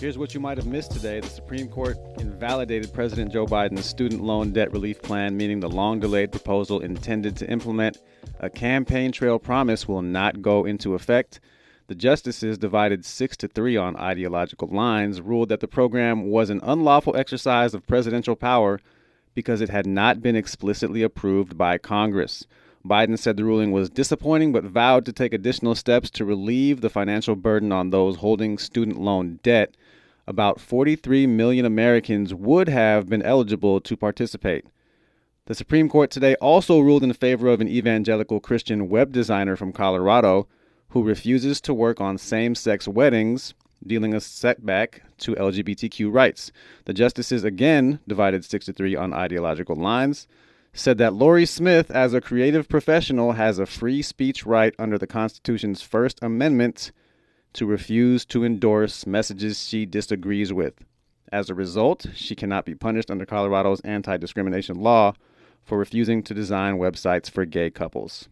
Here's what you might have missed today. The Supreme Court invalidated President Joe Biden's student loan debt relief plan, meaning the long delayed proposal intended to implement a campaign trail promise will not go into effect. The justices, divided 6 to 3 on ideological lines, ruled that the program was an unlawful exercise of presidential power because it had not been explicitly approved by Congress. Biden said the ruling was disappointing but vowed to take additional steps to relieve the financial burden on those holding student loan debt. About 43 million Americans would have been eligible to participate. The Supreme Court today also ruled in favor of an evangelical Christian web designer from Colorado who refuses to work on same sex weddings, dealing a setback to LGBTQ rights. The justices again divided 6 to 3 on ideological lines said that Lorie Smith, as a creative professional, has a free speech right under the Constitution's First Amendment to refuse to endorse messages she disagrees with. As a result, she cannot be punished under Colorado's anti discrimination law for refusing to design websites for gay couples.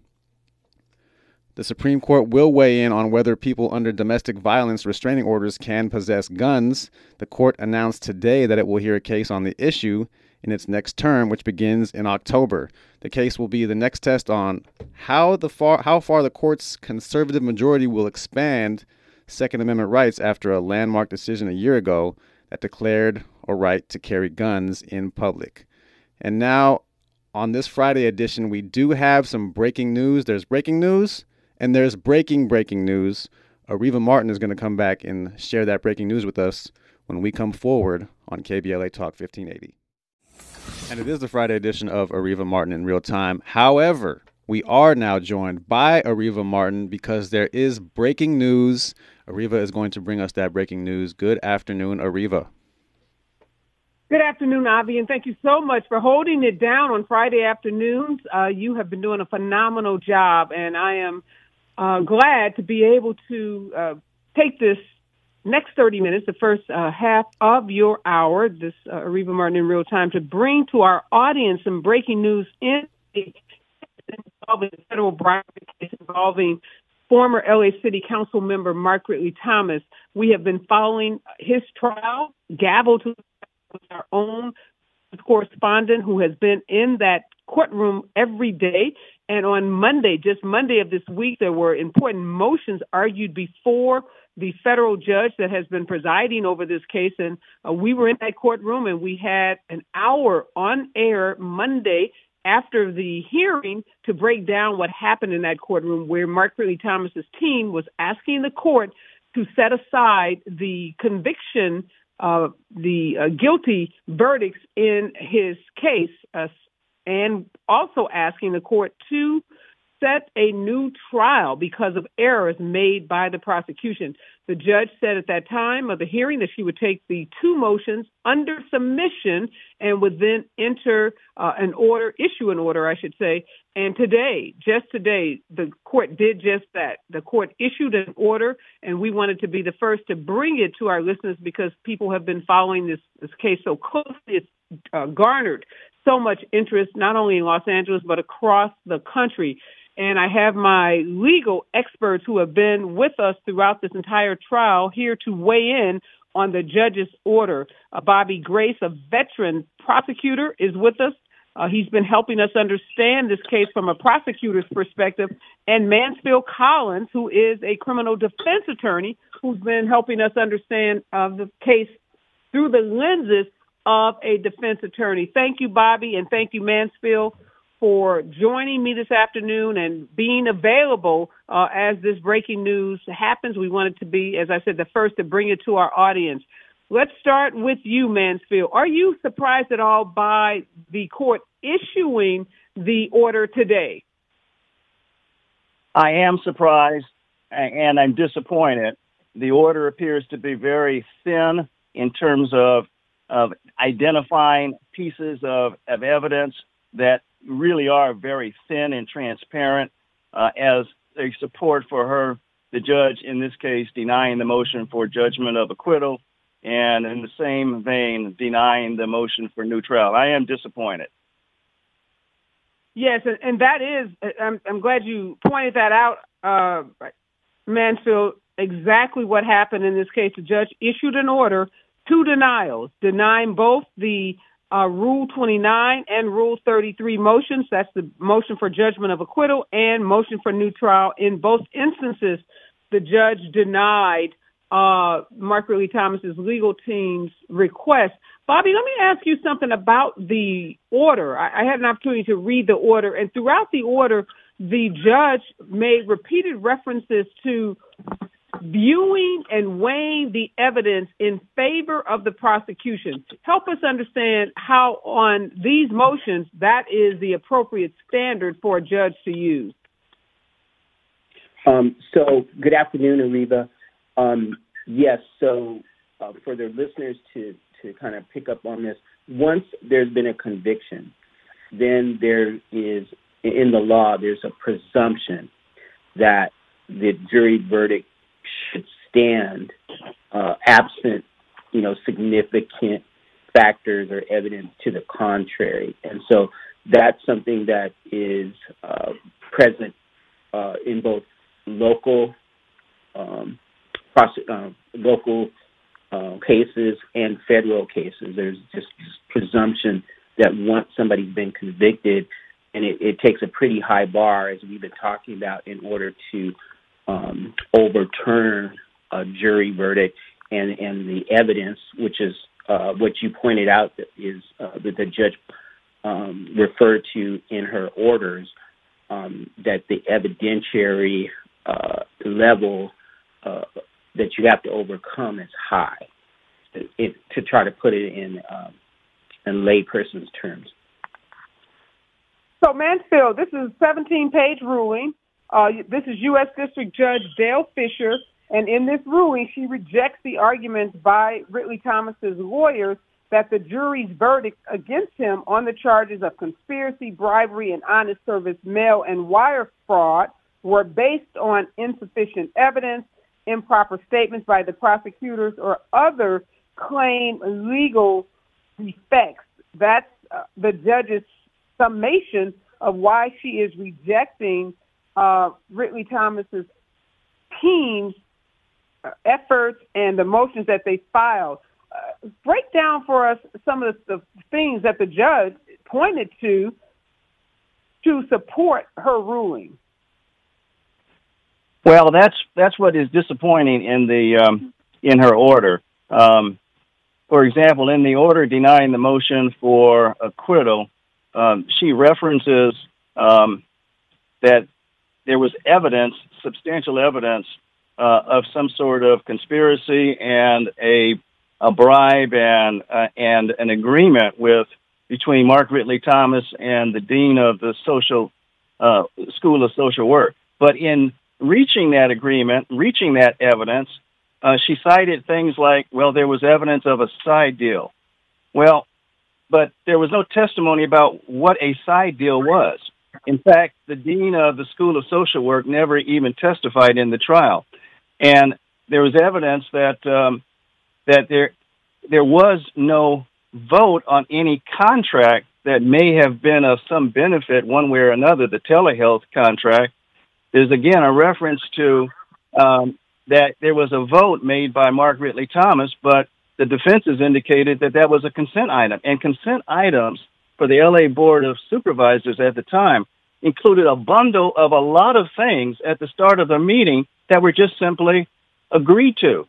The Supreme Court will weigh in on whether people under domestic violence restraining orders can possess guns. The court announced today that it will hear a case on the issue in its next term, which begins in October. The case will be the next test on how the far how far the court's conservative majority will expand Second Amendment rights after a landmark decision a year ago that declared a right to carry guns in public. And now, on this Friday edition, we do have some breaking news. There's breaking news, and there's breaking breaking news. Areva Martin is going to come back and share that breaking news with us when we come forward on KBLA Talk 1580. And it is the Friday edition of Areva Martin in real time. However, we are now joined by Areva Martin because there is breaking news. Areva is going to bring us that breaking news. Good afternoon, Areva. Good afternoon, Avi, and thank you so much for holding it down on Friday afternoons. Uh, you have been doing a phenomenal job, and I am uh, glad to be able to uh, take this next 30 minutes, the first uh, half of your hour, this uh, Areva Martin in real time, to bring to our audience some breaking news in involving the federal bribery case involving former LA City Council member Mark Ridley Thomas. We have been following his trial, gavel to our own correspondent who has been in that courtroom every day. And on Monday, just Monday of this week, there were important motions argued before the federal judge that has been presiding over this case. And uh, we were in that courtroom and we had an hour on air Monday after the hearing to break down what happened in that courtroom where Mark Ridley Thomas's team was asking the court to set aside the conviction, uh, the uh, guilty verdicts in his case, uh, and also asking the court to set a new trial because of errors made by the prosecution. The judge said at that time of the hearing that she would take the two motions under submission and would then enter uh, an order, issue an order, I should say. And today, just today, the court did just that. The court issued an order, and we wanted to be the first to bring it to our listeners because people have been following this, this case so closely. It's uh, garnered so much interest, not only in Los Angeles, but across the country and I have my legal experts who have been with us throughout this entire trial here to weigh in on the judge's order. Uh, Bobby Grace, a veteran prosecutor, is with us. Uh, he's been helping us understand this case from a prosecutor's perspective, and Mansfield Collins, who is a criminal defense attorney, who's been helping us understand uh, the case through the lenses of a defense attorney. Thank you, Bobby, and thank you, Mansfield for joining me this afternoon and being available uh, as this breaking news happens. We wanted to be, as I said, the first to bring it to our audience. Let's start with you, Mansfield. Are you surprised at all by the court issuing the order today? I am surprised and I'm disappointed. The order appears to be very thin in terms of, of identifying pieces of, of evidence that really are very thin and transparent uh, as a support for her, the judge in this case denying the motion for judgment of acquittal, and in the same vein denying the motion for new trial. I am disappointed. Yes, and, that is, I'm, I'm glad you pointed that out, uh, Mansfield. exactly what happened in this case. The judge issued an order, two denials, denying both the uh, Rule 29 and Rule 33 motions. That's the motion for judgment of acquittal and motion for new trial. In both instances, the judge denied uh, Mark Ridley Thomas's legal team's request. Bobby, let me ask you something about the order. I, I had an opportunity to read the order, and throughout the order, the judge made repeated references to viewing and weighing the evidence in favor of the prosecution. Help us understand how on these motions that is the appropriate standard for a judge to use. Um, so good afternoon, Areva. Um, yes, so uh, for the listeners to, to kind of pick up on this, once there's been a conviction, then there is, in the law, there's a presumption that the jury verdict should stand uh, absent, you know, significant factors or evidence to the contrary. And so that's something that is uh, present uh, in both local um, uh, local uh, cases and federal cases. There's just this presumption that once somebody's been convicted, and it, it takes a pretty high bar, as we've been talking about, in order to um, overturn a jury verdict and, and the evidence, which is uh, what you pointed out that is uh, that the judge um, referred to in her orders, um, that the evidentiary uh, level uh, that you have to overcome is high. It, to try to put it in um, in layperson's terms. So Mansfield, this is a 17-page ruling. Uh, this is U.S. District Judge Dale Fisher, and in this ruling, she rejects the arguments by Ridley Thomas's lawyers that the jury's verdict against him on the charges of conspiracy, bribery, and honest service mail and wire fraud were based on insufficient evidence, improper statements by the prosecutors, or other claim legal defects. That's uh, the judge's summation of why she is rejecting uh, Ridley Thomas's team's uh, efforts and the motions that they filed. Uh, break down for us some of the, the things that the judge pointed to to support her ruling. Well, that's that's what is disappointing in the um, in her order. Um, for example, in the order denying the motion for acquittal, um, she references um, that there was evidence, substantial evidence, uh, of some sort of conspiracy and a, a bribe and uh, and an agreement with between Mark Ridley Thomas and the dean of the social uh, School of Social Work. But in reaching that agreement, reaching that evidence, uh, she cited things like, well, there was evidence of a side deal. Well, but there was no testimony about what a side deal was. In fact, the dean of the School of Social Work never even testified in the trial, and there was evidence that um, that there there was no vote on any contract that may have been of some benefit one way or another. The telehealth contract is again a reference to um, that there was a vote made by Mark Ridley Thomas, but the defense has indicated that that was a consent item, and consent items for the LA Board of Supervisors at the time included a bundle of a lot of things at the start of the meeting that were just simply agreed to.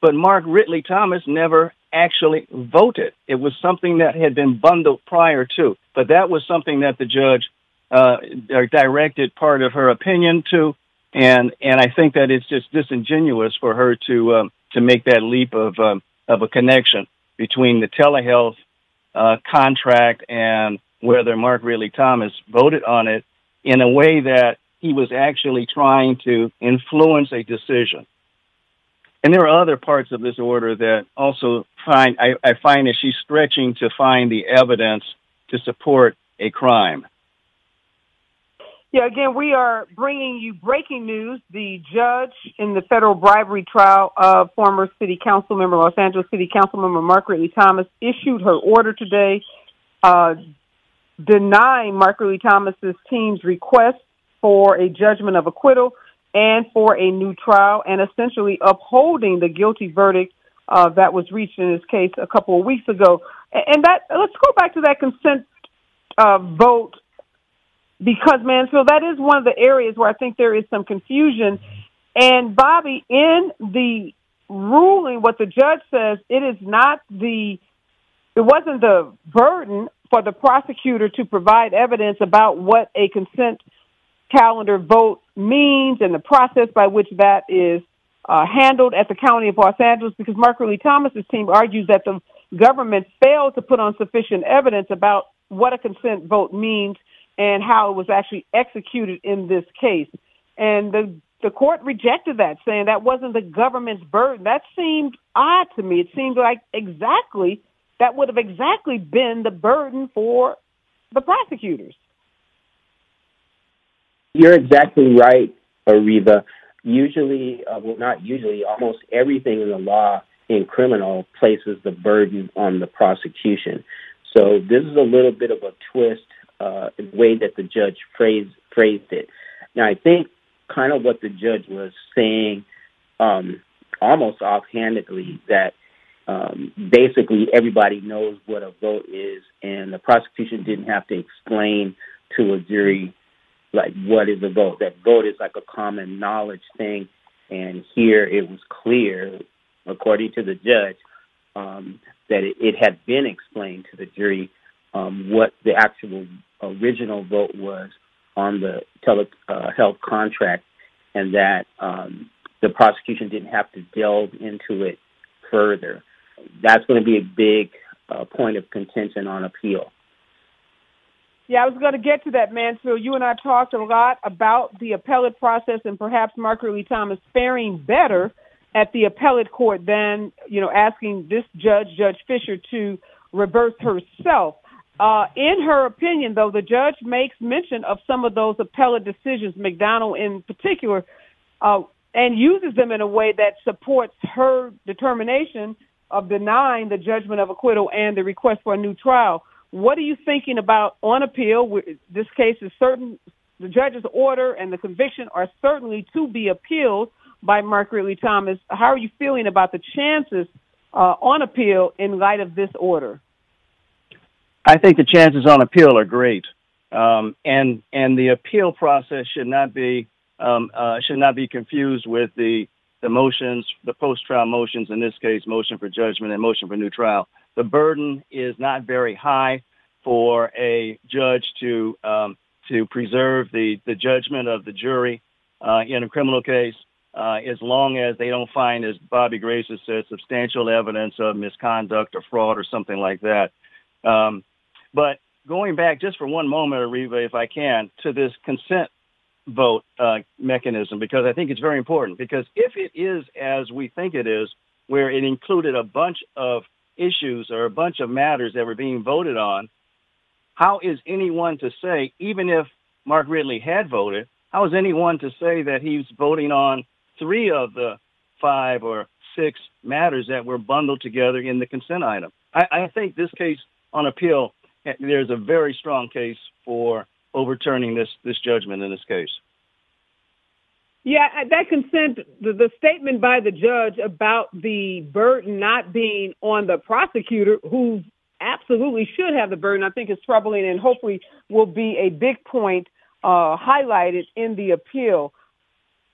But Mark Ridley Thomas never actually voted. It was something that had been bundled prior to, but that was something that the judge uh, directed part of her opinion to, and and I think that it's just disingenuous for her to um, to make that leap of um, of a connection between the telehealth uh, contract and whether Mark Ridley Thomas voted on it in a way that he was actually trying to influence a decision. And there are other parts of this order that also find I, I find that she's stretching to find the evidence to support a crime. Yeah, again, we are bringing you breaking news. The judge in the federal bribery trial of former city council member, Los Angeles City Council member Mark Ridley Thomas, issued her order today, uh, denying Mark Ridley Thomas's team's request for a judgment of acquittal. and for a new trial and essentially upholding the guilty verdict uh, that was reached in this case a couple of weeks ago. And that let's go back to that consent uh, vote because Mansfield, that is one of the areas where I think there is some confusion. And Bobby, in the ruling, what the judge says, it is not the, it wasn't the burden for the prosecutor to provide evidence about what a consent calendar vote means and the process by which that is uh, handled at the County of Los Angeles because Mark Ridley Thomas's team argues that the government failed to put on sufficient evidence about what a consent vote means and how it was actually executed in this case. And the the court rejected that, saying that wasn't the government's burden. That seemed odd to me. It seemed like exactly that would have exactly been the burden for the prosecutors. You're exactly right, Areva. Usually, uh, well, not usually, almost everything in the law in criminal places the burden on the prosecution. So this is a little bit of a twist uh, in the way that the judge phrased phrased it. Now, I think kind of what the judge was saying, um, almost offhandedly, that um, basically everybody knows what a vote is, and the prosecution didn't have to explain to a jury like what is a vote. That vote is like a common knowledge thing, and here it was clear, according to the judge, um, that it, it, had been explained to the jury um, what the actual original vote was on the telehealth uh, contract, and that um, the prosecution didn't have to delve into it further. That's going to be a big uh, point of contention on appeal. Yeah, I was going to get to that, Mansfield. You and I talked a lot about the appellate process and perhaps Mark Ridley Thomas faring better at the appellate court than, you know, asking this judge, Judge Fisher, to reverse herself. Uh, in her opinion, though, the judge makes mention of some of those appellate decisions, McDonald in particular, uh, and uses them in a way that supports her determination of denying the judgment of acquittal and the request for a new trial. What are you thinking about on appeal? This case is certain, the judge's order and the conviction are certainly to be appealed by Mark Ridley Thomas. How are you feeling about the chances uh, on appeal in light of this order? I think the chances on appeal are great, um, and and the appeal process should not be um, uh, should not be confused with the the motions, the post trial motions. In this case, motion for judgment and motion for new trial. The burden is not very high for a judge to um, to preserve the the judgment of the jury uh, in a criminal case. Uh, as long as they don't find, as Bobby Grace has said, substantial evidence of misconduct or fraud or something like that. Um, but going back just for one moment, Areva, if I can, to this consent vote uh, mechanism, because I think it's very important. Because if it is as we think it is, where it included a bunch of issues or a bunch of matters that were being voted on, how is anyone to say, even if Mark Ridley had voted, how is anyone to say that he's voting on three of the five or six matters that were bundled together in the consent item? I, I think this case on appeal there's a very strong case for overturning this this judgment in this case. Yeah, that consent, the, the statement by the judge about the burden not being on the prosecutor, who absolutely should have the burden, I think is troubling and hopefully will be a big point uh, highlighted in the appeal.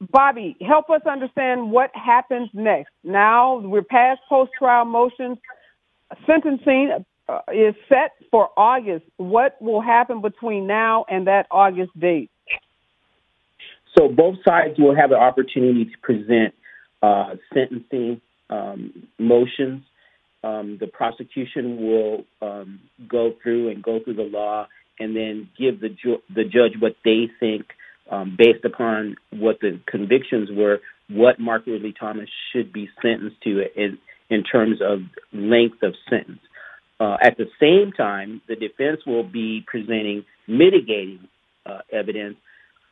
Bobby, help us understand what happens next. Now we're past post trial motions. Sentencing uh, is set for August. What will happen between now and that August date? So both sides will have the opportunity to present uh, sentencing um, motions. Um, the prosecution will um, go through and go through the law and then give the ju- the judge what they think, um, based upon what the convictions were, what Mark Ridley Thomas should be sentenced to in in terms of length of sentence. Uh, at the same time, the defense will be presenting mitigating uh, evidence.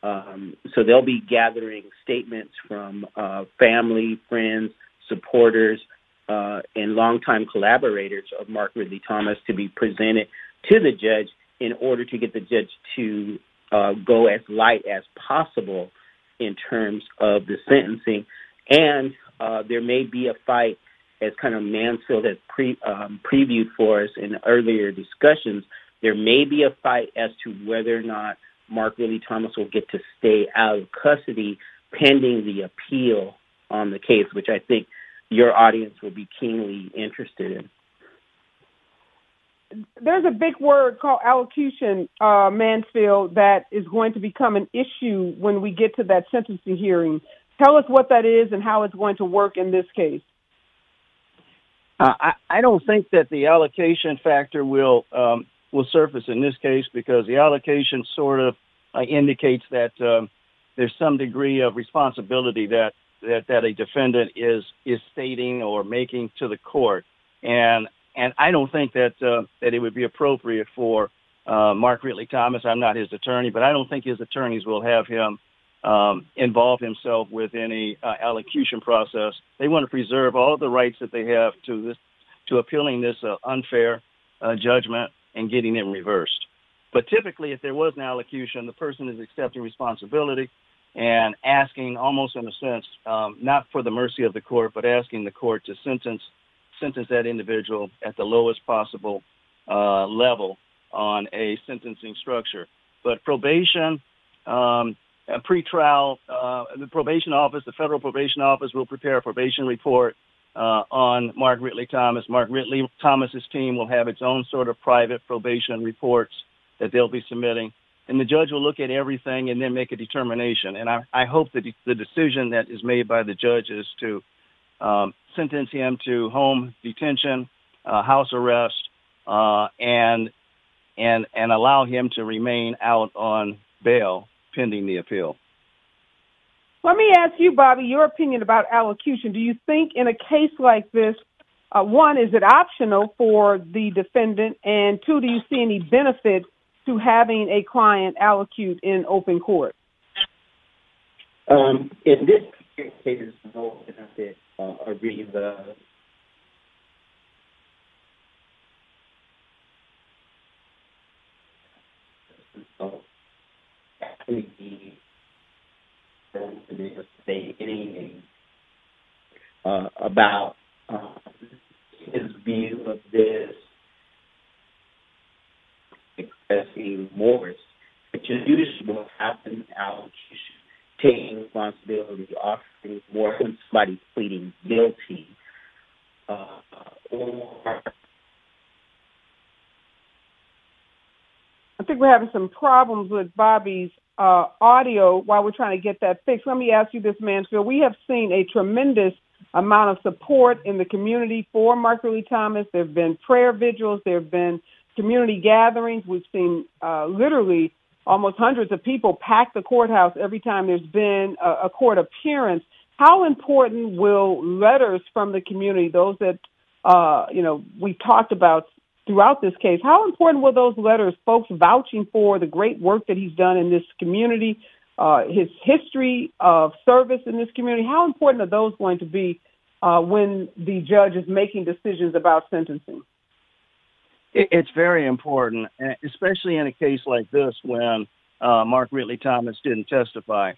Um, so they'll be gathering statements from uh, family, friends, supporters, uh, and longtime collaborators of Mark Ridley Thomas to be presented to the judge in order to get the judge to uh, go as light as possible in terms of the sentencing, and uh, there may be a fight, as kind of Mansfield has pre, um, previewed for us in earlier discussions. There may be a fight as to whether or not Mark Ridley Thomas will get to stay out of custody pending the appeal on the case, which I think your audience will be keenly interested in there's a big word called allocution, uh, Mansfield, that is going to become an issue when we get to that sentencing hearing. Tell us what that is and how it's going to work in this case. Uh, I, I don't think that the allocution factor will um, will surface in this case because the allocution sort of uh, indicates that um, there's some degree of responsibility that, that that a defendant is is stating or making to the court, and and I don't think that uh, that it would be appropriate for uh, Mark Ridley Thomas. I'm not his attorney, but I don't think his attorneys will have him um, involve himself with any uh, allocution process. They want to preserve all the rights that they have to this to appealing this uh, unfair uh, judgment and getting it reversed. But typically, if there was an allocution, the person is accepting responsibility and asking, almost in a sense, um, not for the mercy of the court, but asking the court to sentence sentence that individual at the lowest possible uh, level on a sentencing structure. But probation, um, a pretrial, uh, the probation office, the federal probation office will prepare a probation report uh, on Mark Ridley Thomas. Mark Ridley Thomas's team will have its own sort of private probation reports that they'll be submitting. And the judge will look at everything and then make a determination. And I, I hope that the decision that is made by the judge is to um, sentence him to home detention, uh, house arrest, uh, and and and allow him to remain out on bail pending the appeal. Let me ask you, Bobby, your opinion about allocution. Do you think in a case like this, uh, one, is it optional for the defendant, and two, do you see any benefit to having a client allocute in open court? Um, in this case, no benefit uh, Areva so uh, about uh, his view of this expressing remorse, which is usually what happens out taking responsibility, offering more than somebody pleading guilty, uh, or I think we're having some problems with Bobby's uh, audio while we're trying to get that fixed. Let me ask you this, Mansfield. We have seen a tremendous amount of support in the community for Mark Ridley Thomas. There have been prayer vigils. There have been community gatherings. We've seen uh, literally almost hundreds of people pack the courthouse every time there's been a, a court appearance. How important will letters from the community, those that uh, you know we've talked about throughout this case, how important will those letters, folks vouching for the great work that he's done in this community, uh, his history of service in this community, how important are those going to be uh, when the judge is making decisions about sentencing? It's very important, especially in a case like this when uh, Mark Ridley Thomas didn't testify.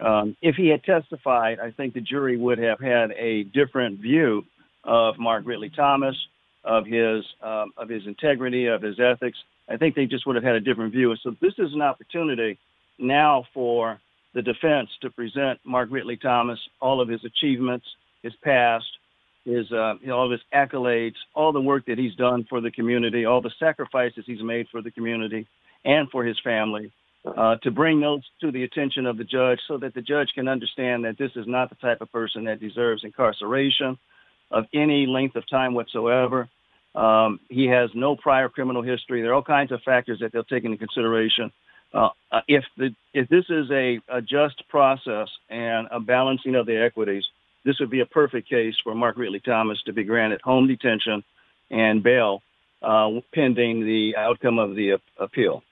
Um, if he had testified, I think the jury would have had a different view of Mark Ridley Thomas, of his um, of his integrity, of his ethics. I think they just would have had a different view. So this is an opportunity now for the defense to present Mark Ridley Thomas all of his achievements, his past, his uh, all of his accolades, all the work that he's done for the community, all the sacrifices he's made for the community and for his family, uh, to bring those to the attention of the judge so that the judge can understand that this is not the type of person that deserves incarceration of any length of time whatsoever. Um, he has no prior criminal history. There are all kinds of factors that they'll take into consideration. Uh, uh if the if this is a, a just process and a balancing of the equities, this would be a perfect case for Mark Ridley Thomas to be granted home detention and bail uh, pending the outcome of the appeal.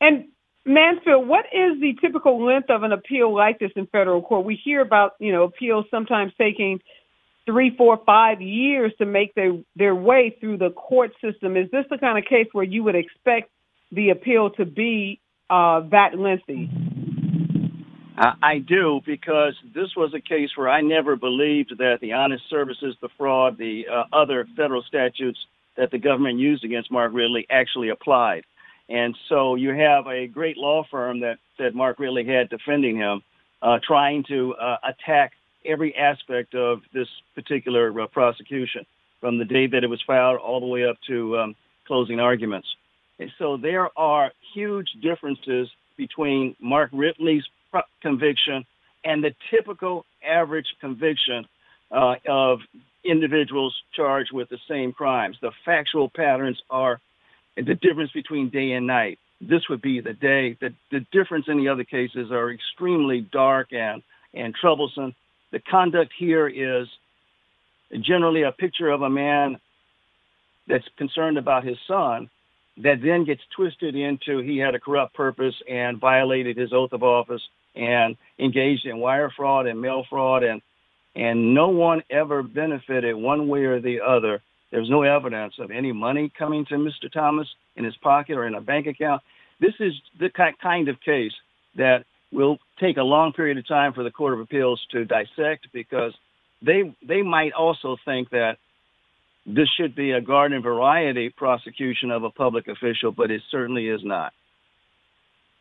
And Mansfield, what is the typical length of an appeal like this in federal court? We hear about, you know, appeals sometimes taking three, four, five years to make their their way through the court system. Is this the kind of case where you would expect the appeal to be uh, that lengthy? I do because this was a case where I never believed that the honest services, the fraud, the uh, other federal statutes that the government used against Mark Ridley actually applied. And so you have a great law firm that, that Mark Ridley had defending him, uh, trying to uh, attack every aspect of this particular uh, prosecution, from the day that it was filed all the way up to um, closing arguments. And so there are huge differences between Mark Ridley's conviction and the typical average conviction uh, of individuals charged with the same crimes. The factual patterns are the difference between day and night. This would be the day. The, the difference in the other cases are extremely dark and, and troublesome. The conduct here is generally a picture of a man that's concerned about his son that then gets twisted into he had a corrupt purpose and violated his oath of office and engaged in wire fraud and mail fraud and and no one ever benefited one way or the other. There's no evidence of any money coming to Mr. Thomas in his pocket or in a bank account. This is the kind of case that will take a long period of time for the Court of Appeals to dissect because they they might also think that this should be a garden variety prosecution of a public official, but it certainly is not.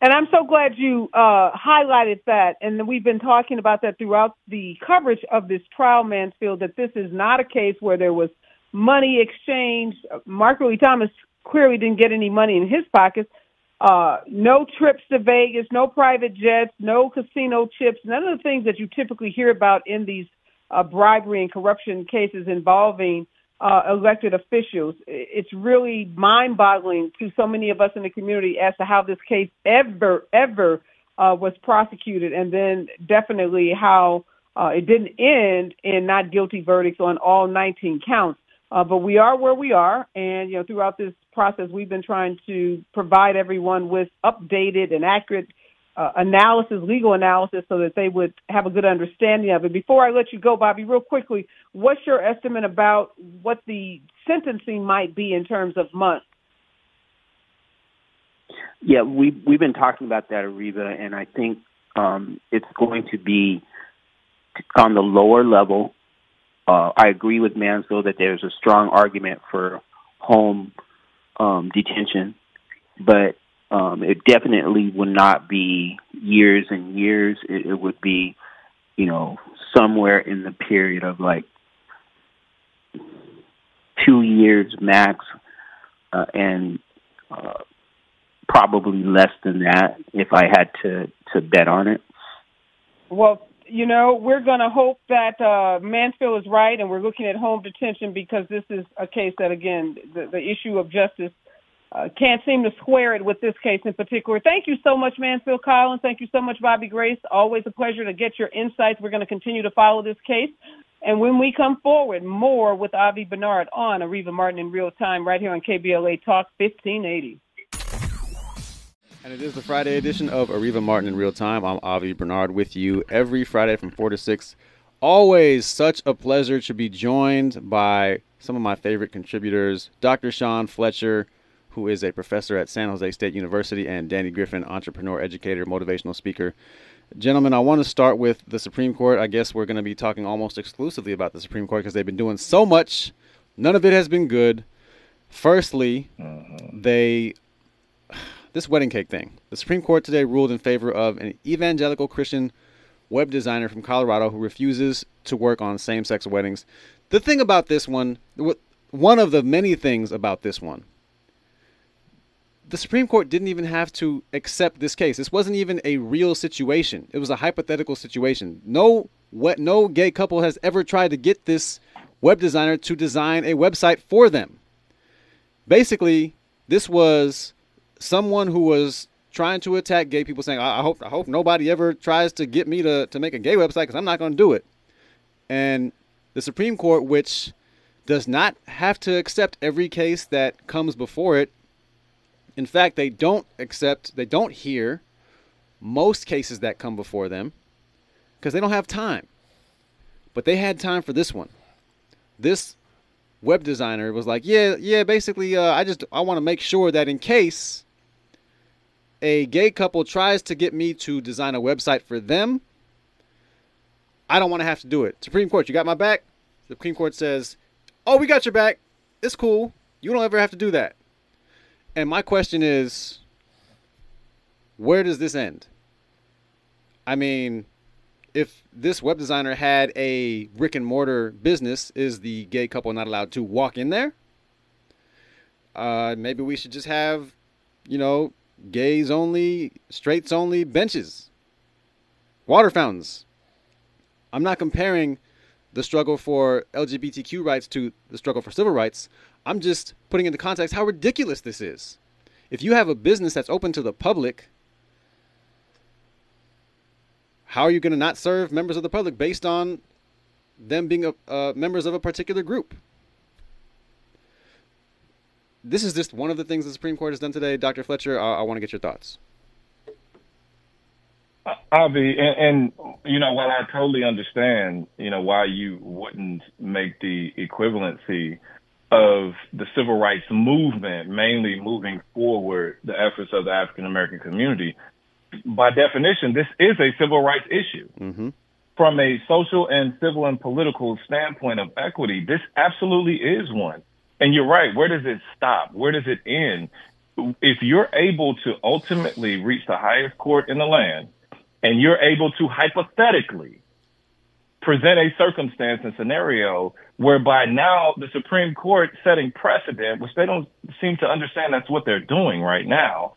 And I'm so glad you uh, highlighted that. And we've been talking about that throughout the coverage of this trial, Mansfield, that this is not a case where there was money exchanged. Mark Ridley Thomas clearly didn't get any money in his pockets. Uh, no trips to Vegas, no private jets, no casino chips, none of the things that you typically hear about in these uh, bribery and corruption cases involving uh, elected officials. It's really mind boggling to so many of us in the community as to how this case ever, ever uh, was prosecuted, and then definitely how uh, it didn't end in not guilty verdicts on all 19 counts. Uh, but we are where we are, and you know, throughout this process, we've been trying to provide everyone with updated and accurate uh, analysis, legal analysis, so that they would have a good understanding of it. Before I let you go, Bobby, real quickly, what's your estimate about what the sentencing might be in terms of months? Yeah, we we've been talking about that, Areva, and I think um, it's going to be on the lower level. Uh, I agree with Mansfield that there's a strong argument for home um, detention, but um, it definitely would not be years and years. It, it would be, you know, somewhere in the period of like two years max, uh, and uh, probably less than that if I had to to bet on it. Well, you know, we're going to hope that uh, Mansfield is right, and we're looking at home detention because this is a case that, again, the, the issue of justice uh, can't seem to square it with this case in particular. Thank you so much, Mansfield Collins. Thank you so much, Bobby Grace. Always a pleasure to get your insights. We're going to continue to follow this case. And when we come forward, more with Avi Bernard on Areva Martin in real time right here on KBLA Talk 1580. And it is the Friday edition of Areva Martin in real time. I'm Avi Bernard with you every Friday from 4 to 6. Always such a pleasure to be joined by some of my favorite contributors Dr. Shaun Fletcher who is a professor at San Jose State University, and Danny Griffin, entrepreneur, educator, motivational speaker. Gentlemen, I want to start with the Supreme Court. I guess we're going to be talking almost exclusively about the Supreme Court because they've been doing so much. None of it has been good. Firstly, mm-hmm. they this wedding cake thing. The Supreme Court today ruled in favor of an evangelical Christian web designer from Colorado who refuses to work on same-sex weddings. The thing about this one, one of the many things about this one the Supreme Court didn't even have to accept this case. This wasn't even a real situation. It was a hypothetical situation. No what no gay couple has ever tried to get this web designer to design a website for them. Basically, this was someone who was trying to attack gay people saying, I, I hope I hope nobody ever tries to get me to, to make a gay website because I'm not going to do it. And the Supreme Court, which does not have to accept every case that comes before it, in fact, they don't accept, they don't hear most cases that come before them because they don't have time. But they had time for this one. This web designer was like, "Yeah, yeah, basically uh, I just I want to make sure that in case a gay couple tries to get me to design a website for them, I don't want to have to do it. Supreme Court, you got my back? Supreme Court says, "Oh, we got your back. It's cool. You don't ever have to do that." And my question is, where does this end? I mean, if this web designer had a brick and mortar business, is the gay couple not allowed to walk in there? Uh, maybe we should just have, you know, gays only, straights only benches, water fountains. I'm not comparing the struggle for LGBTQ rights to the struggle for civil rights. I'm just putting into context how ridiculous this is. If you have a business that's open to the public, how are you going to not serve members of the public based on them being a, uh, members of a particular group? This is just one of the things the Supreme Court has done today. Dr. Fletcher, I, I want to get your thoughts. Avi, and, and you know, while I totally understand, you know, why you wouldn't make the equivalency of the civil rights movement, mainly moving forward the efforts of the African American community, by definition, this is a civil rights issue. Mm-hmm. From a social and civil and political standpoint of equity, this absolutely is one. And you're right. Where does it stop? Where does it end? If you're able to ultimately reach the highest court in the land and you're able to hypothetically present a circumstance and scenario whereby now the Supreme Court setting precedent, which they don't seem to understand that's what they're doing right now,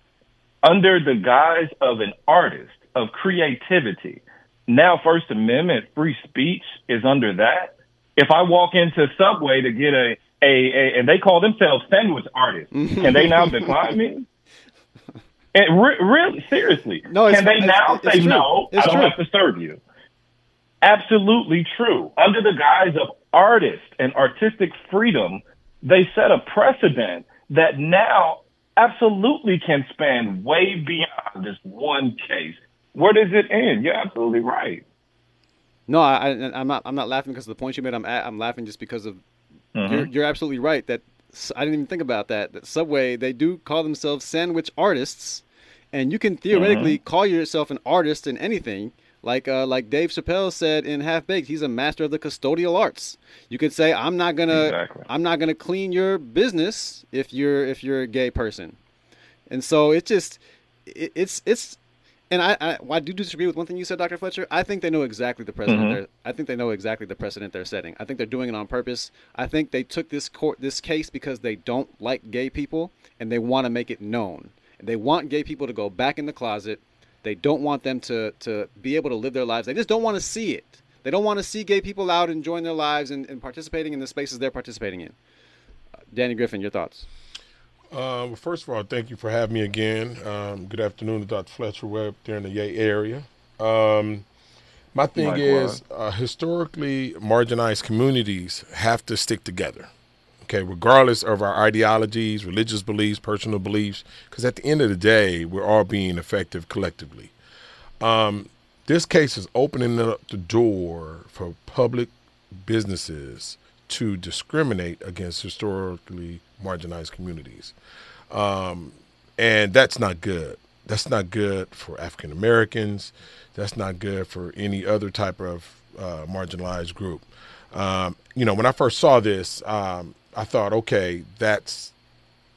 under the guise of an artist, of creativity. Now First Amendment free speech is under that. If I walk into Subway to get a, a, a and they call themselves sandwich artists, mm-hmm. can they now decline me? And re- really, seriously, No, it's- can they it's- now it's say true. no? It's I don't true. have to serve you. Absolutely true. Under the guise of artist and artistic freedom, they set a precedent that now absolutely can span way beyond this one case. Where does it end? You're absolutely right. No, I, I, I'm not. I'm not laughing because of the point you made. I'm. I'm laughing just because of. You're, you're absolutely right. That I didn't even think about that. That Subway they do call themselves sandwich artists, and you can theoretically call yourself an artist in anything. Like uh, like Dave Chappelle said in Half Baked, he's a master of the custodial arts. You could say I'm not gonna Exactly. I'm not gonna clean your business if you're if you're a gay person, and so it just it, it's it's and I, I, I do disagree with one thing you said, Dr. Fletcher. I think they know exactly the precedent. Mhm. They're, I think they know exactly the precedent they're setting. I think they're doing it on purpose. I think they took this court, this case, because they don't like gay people and they want to make it known. They want gay people to go back in the closet. They don't want them to to be able to live their lives. They just don't want to see it. They don't want to see gay people out enjoying their lives and, and participating in the spaces they're participating in. Uh, Danny Griffin, your thoughts? Uh, well, first of all, thank you for having me again. Um, good afternoon to Dr. Fletcher Webb there in the Yay area. Um, my thing Likewise. is, uh, historically, marginalized communities have to stick together. Okay, regardless of our ideologies, religious beliefs, personal beliefs, because at the end of the day, we're all being effective collectively. Um, this case is opening up the door for public businesses to discriminate against historically marginalized communities. Um, and that's not good. That's not good for African Americans. That's not good for any other type of uh, marginalized group. Um, you know, when I first saw this, um, I thought, okay, that's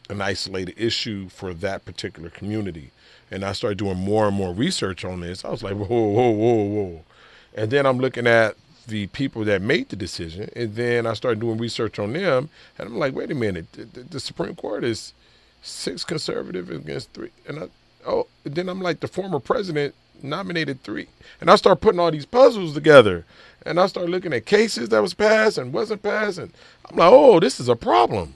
an isolated issue for that particular community. And I started doing more and more research on this. I was like, whoa, whoa, whoa, whoa. And then I'm looking at the people that made the decision. And then I started doing research on them. And I'm like, wait a minute, the, the, the Supreme Court is six conservative against three. And I, oh, and then I'm like, the former president nominated three. And I start putting all these puzzles together. And I start looking at cases that was passed and wasn't passed. And I'm like, oh, this is a problem.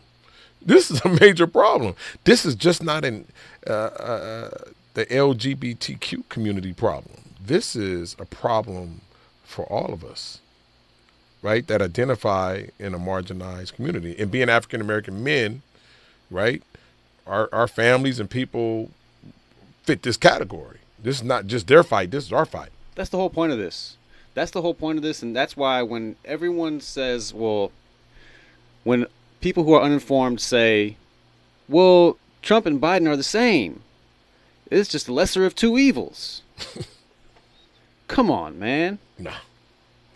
This is a major problem. This is just not an uh, uh, the LGBTQ community problem. This is a problem for all of us, right? That identify in a marginalized community. And being African American men, right? Our our families and people fit this category. This is not just their fight. This is our fight. That's the whole point of this. That's the whole point of this, and that's why when everyone says, "Well," when people who are uninformed say, "Well, Trump and Biden are the same," It's just the lesser of two evils. Come on, man. No.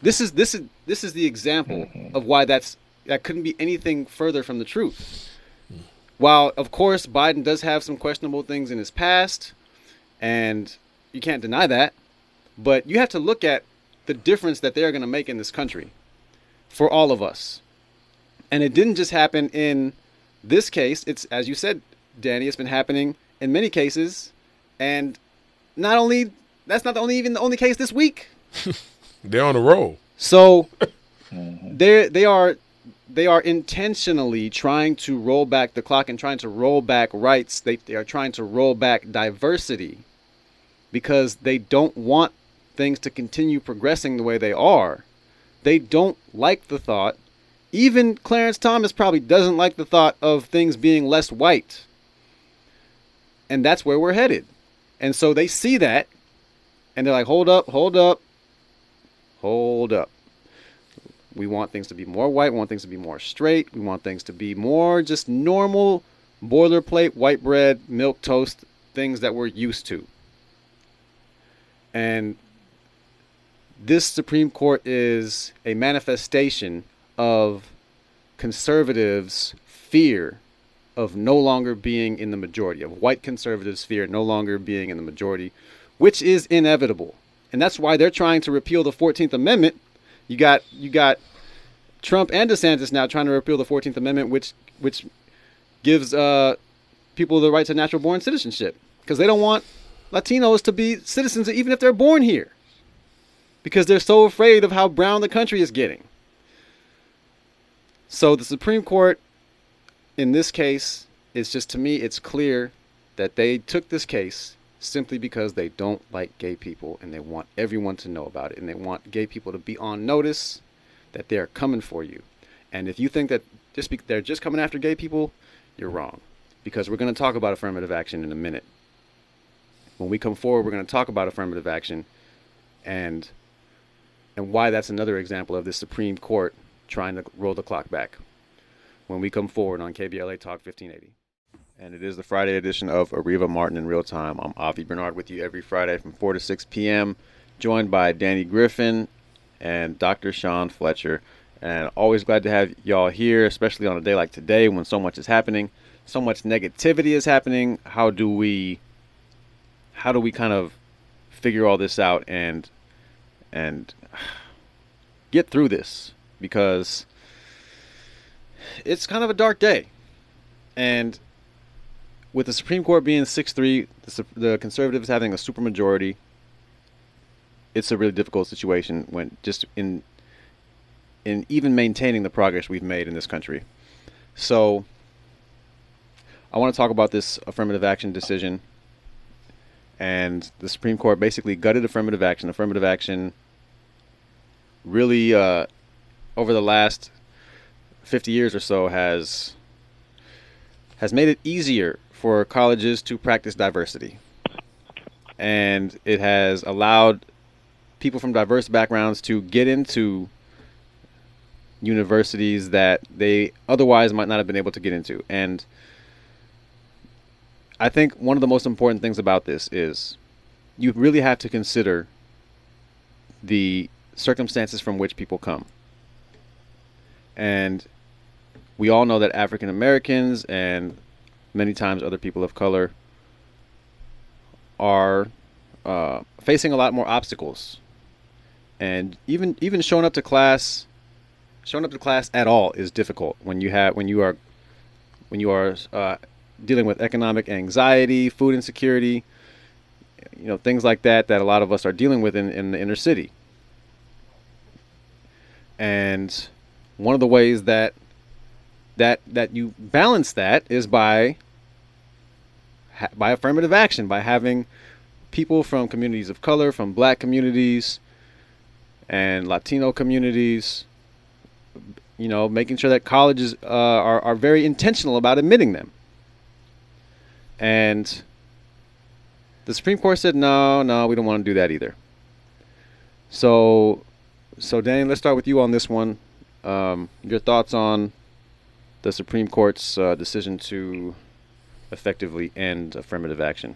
This is this is this is the example mm-hmm. of why that's that couldn't be anything further from the truth. While of course Biden does have some questionable things in his past, and you can't deny that, but you have to look at the difference that they're going to make in this country for all of us. And it didn't just happen in this case. It's as you said, Danny. It's been happening in many cases, and not only that's not the only even the only case this week. They're on a roll. So they they are they are intentionally trying to roll back the clock and trying to roll back rights. They, they are trying to roll back diversity because they don't want things to continue progressing the way they are. They don't like the thought. Even Clarence Thomas probably doesn't like the thought of things being less white. And that's where we're headed. And so they see that and they're like, hold up, hold up, hold up. We want things to be more white. We want things to be more straight. We want things to be more just normal, boilerplate, white bread, milk toast, things that we're used to. And this Supreme Court is a manifestation of conservatives' fear of no longer being in the majority, of white conservatives' fear no longer being in the majority, which is inevitable. And that's why they're trying to repeal the 14th Amendment. You got you got Trump and DeSantis now trying to repeal the 14th Amendment, which which gives uh, people the right to natural born citizenship because they don't want Latinos to be citizens even if they're born here because they're so afraid of how brown the country is getting. So the Supreme Court in this case is just to me it's clear that they took this case simply because they don't like gay people and they want everyone to know about it and they want gay people to be on notice that they're coming for you. And if you think that just be, they're just coming after gay people, you're wrong. Because we're going to talk about affirmative action in a minute. When we come forward, we're going to talk about affirmative action and and why that's another example of the Supreme Court trying to roll the clock back. When we come forward on KBLA Talk 1580. And it is the Friday edition of Areva Martin in Real Time. I'm Avi Bernard with you every Friday from 4 to 6 p.m., joined by Danny Griffin and Dr. Shaun Fletcher. And always glad to have y'all here, especially on a day like today when so much is happening, so much negativity is happening. How do we how do we kind of figure all this out and and get through this because it's kind of a dark day. And with the Supreme Court being 6-3, the, the conservatives having a supermajority, it's a really difficult situation when just in in even maintaining the progress we've made in this country. So I want to talk about this affirmative action decision. And the Supreme Court basically gutted affirmative action. Affirmative action really, uh, over the last 50 years or so, has has made it easier for colleges to practice diversity, and it has allowed people from diverse backgrounds to get into universities that they otherwise might not have been able to get into. And I think one of the most important things about this is you really have to consider the circumstances from which people come. And we all know that African Americans and many times other people of color are uh, facing a lot more obstacles. And even even showing up to class, showing up to class at all is difficult when you have when you are when you are uh, dealing with economic anxiety, food insecurity, you know things like that that a lot of us are dealing with in, in the inner city. And one of the ways that that that you balance that is by by affirmative action by having people from communities of color from black communities and latino communities you know making sure that colleges uh, are, are very intentional about admitting them. And the supreme court said no no we don't want to do that either. So so danny let's start with you on this one. Um, your thoughts on the Supreme Court's uh, decision to effectively end affirmative action?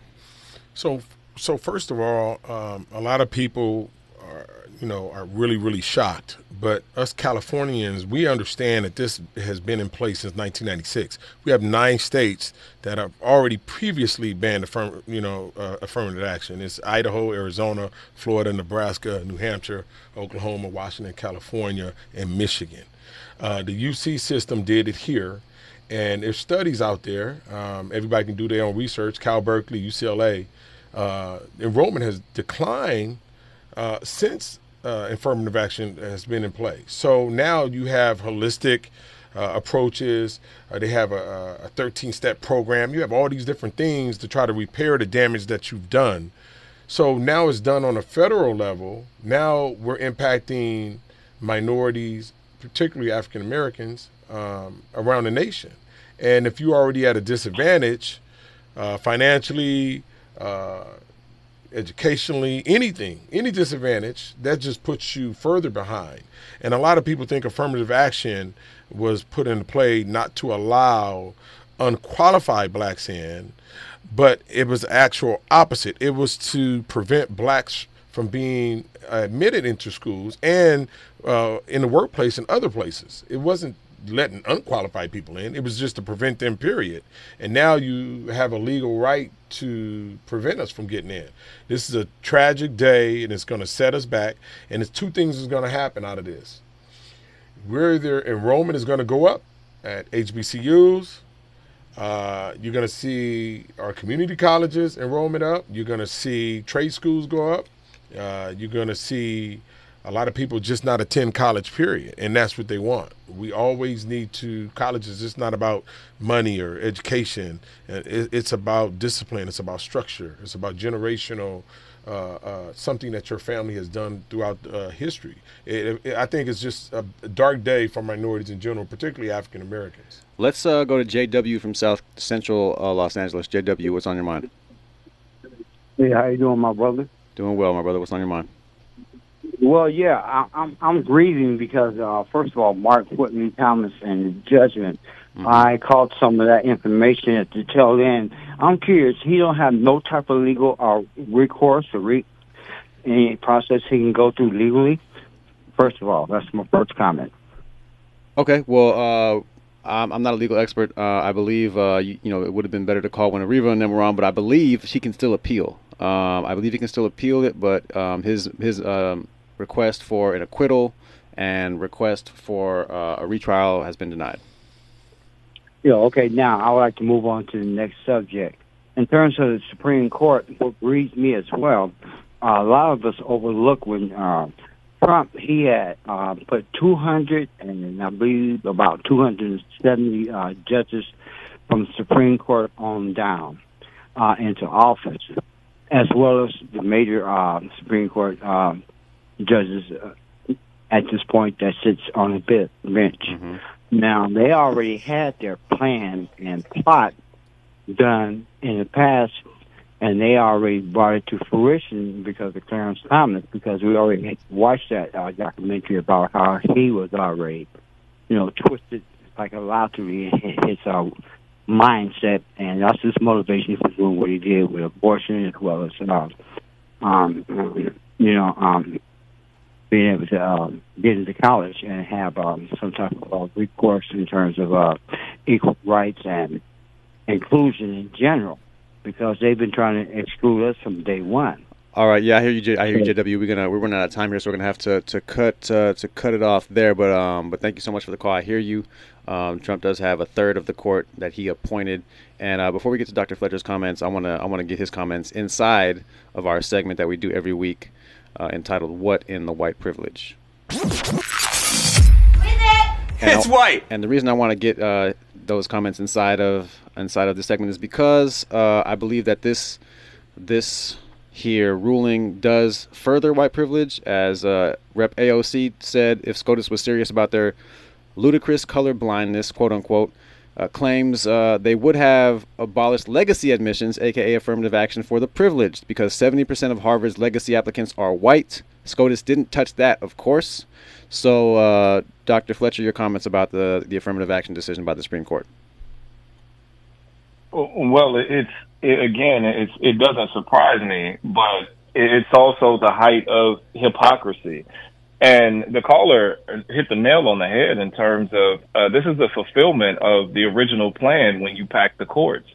So, so first of all, um, a lot of people, are, you know, are really, really shocked. But us Californians, we understand that this has been in place since 1996. We have nine states that have already previously banned affirm, you know, uh, affirmative action. It's Idaho, Arizona, Florida, Nebraska, New Hampshire, Oklahoma, Washington, California, and Michigan. Uh, the UC system did it here. And there's studies out there. Um, everybody can do their own research. Cal Berkeley, UCLA. Uh, enrollment has declined uh, since uh, affirmative action has been in place. So now you have holistic uh, approaches. Uh, they have a, a 13 step program. You have all these different things to try to repair the damage that you've done. So now it's done on a federal level. Now we're impacting minorities, particularly African Americans, um, around the nation. And if you're already at a disadvantage uh, financially, uh, educationally, anything, any disadvantage, that just puts you further behind. And a lot of people think affirmative action was put into play not to allow unqualified blacks in, but it was actual opposite. It was to prevent blacks from being admitted into schools and uh, in the workplace and other places. It wasn't letting unqualified people in. It was just to prevent them, period. And now you have a legal right to prevent us from getting in. This is a tragic day and it's going to set us back. And it's two things is going to happen out of this. We're either enrollment is going to go up at HBCUs. Uh, you're going to see our community colleges enrollment up. You're going to see trade schools go up. Uh, you're going to see a lot of people just not attend college period and that's what they want. We always need to colleges it's not about money or education. It's about discipline it's about structure it's about generational uh, uh, something that your family has done throughout uh, history. It, it, i think it's just a dark day for minorities in general particularly african americans let's uh, go to jw from south central uh, los angeles. Jw what's on your mind? Hey how you doing my brother? Doing well my brother. What's on your mind well, yeah, I, I'm I'm grieving because uh, first of all, Mark Ridley Thomas and judgment. Mm-hmm. I caught some of that information at the tail end. I'm curious. He don't have no type of legal uh, recourse or re- any process he can go through legally. First of all, that's my first comment. Okay. Well, uh, I'm not a legal expert. Uh, I believe uh, you, you, know it would have been better to call when Areva and them were on, but I believe she can still appeal. Um, I believe he can still appeal it, but um, his his um, request for an acquittal and request for uh, a retrial has been denied. Yeah, okay. Now I would like to move on to the next subject. In terms of the Supreme Court, what grieves me as well, uh, a lot of us overlook when uh, Trump he had uh, put 200 and I believe about 270 uh, judges from the Supreme Court on down uh, into office, as well as the major uh, Supreme Court uh, judges uh, at this point that sits on a bit bench. Mm-hmm. Now they already had their plan and plot done in the past, and they already brought it to fruition because of Clarence Thomas. Because we already watched that uh, documentary about how he was already, you know, twisted like a lottery in his uh, mindset, and that's his motivation for doing what he did with abortion as well as, uh, um, you know, um, being able to um, get into college and have um, some type of uh, recourse in terms of uh, equal rights and inclusion in general, because they've been trying to exclude us from day one. All right, yeah, I hear you. J- I hear you, JW. We're gonna we're running out of time here, so we're gonna have to to cut uh, to cut it off there. But um, but thank you so much for the call. I hear you. Um, Trump does have a third of the court that he appointed. And uh, before we get to Dr. Fletcher's comments, I wanna I wanna get his comments inside of our segment that we do every week uh, entitled "What in the White Privilege." And it's white. And the reason I want to get uh, those comments inside of inside of this segment is because uh, I believe that this this here ruling does further white privilege, as uh, Rep AOC said. If SCOTUS was serious about their ludicrous color blindness, quote unquote, uh, claims uh, they would have abolished legacy admissions, aka affirmative action, for the privileged, because 70% of Harvard's legacy applicants are white. SCOTUS didn't touch that, of course. So, uh, Dr. Fletcher, your comments about the, the affirmative action decision by the Supreme Court. Well, it's it, again, it's it doesn't surprise me, but it's also the height of hypocrisy. And the caller hit the nail on the head in terms of uh, this is the fulfillment of the original plan when you pack the courts.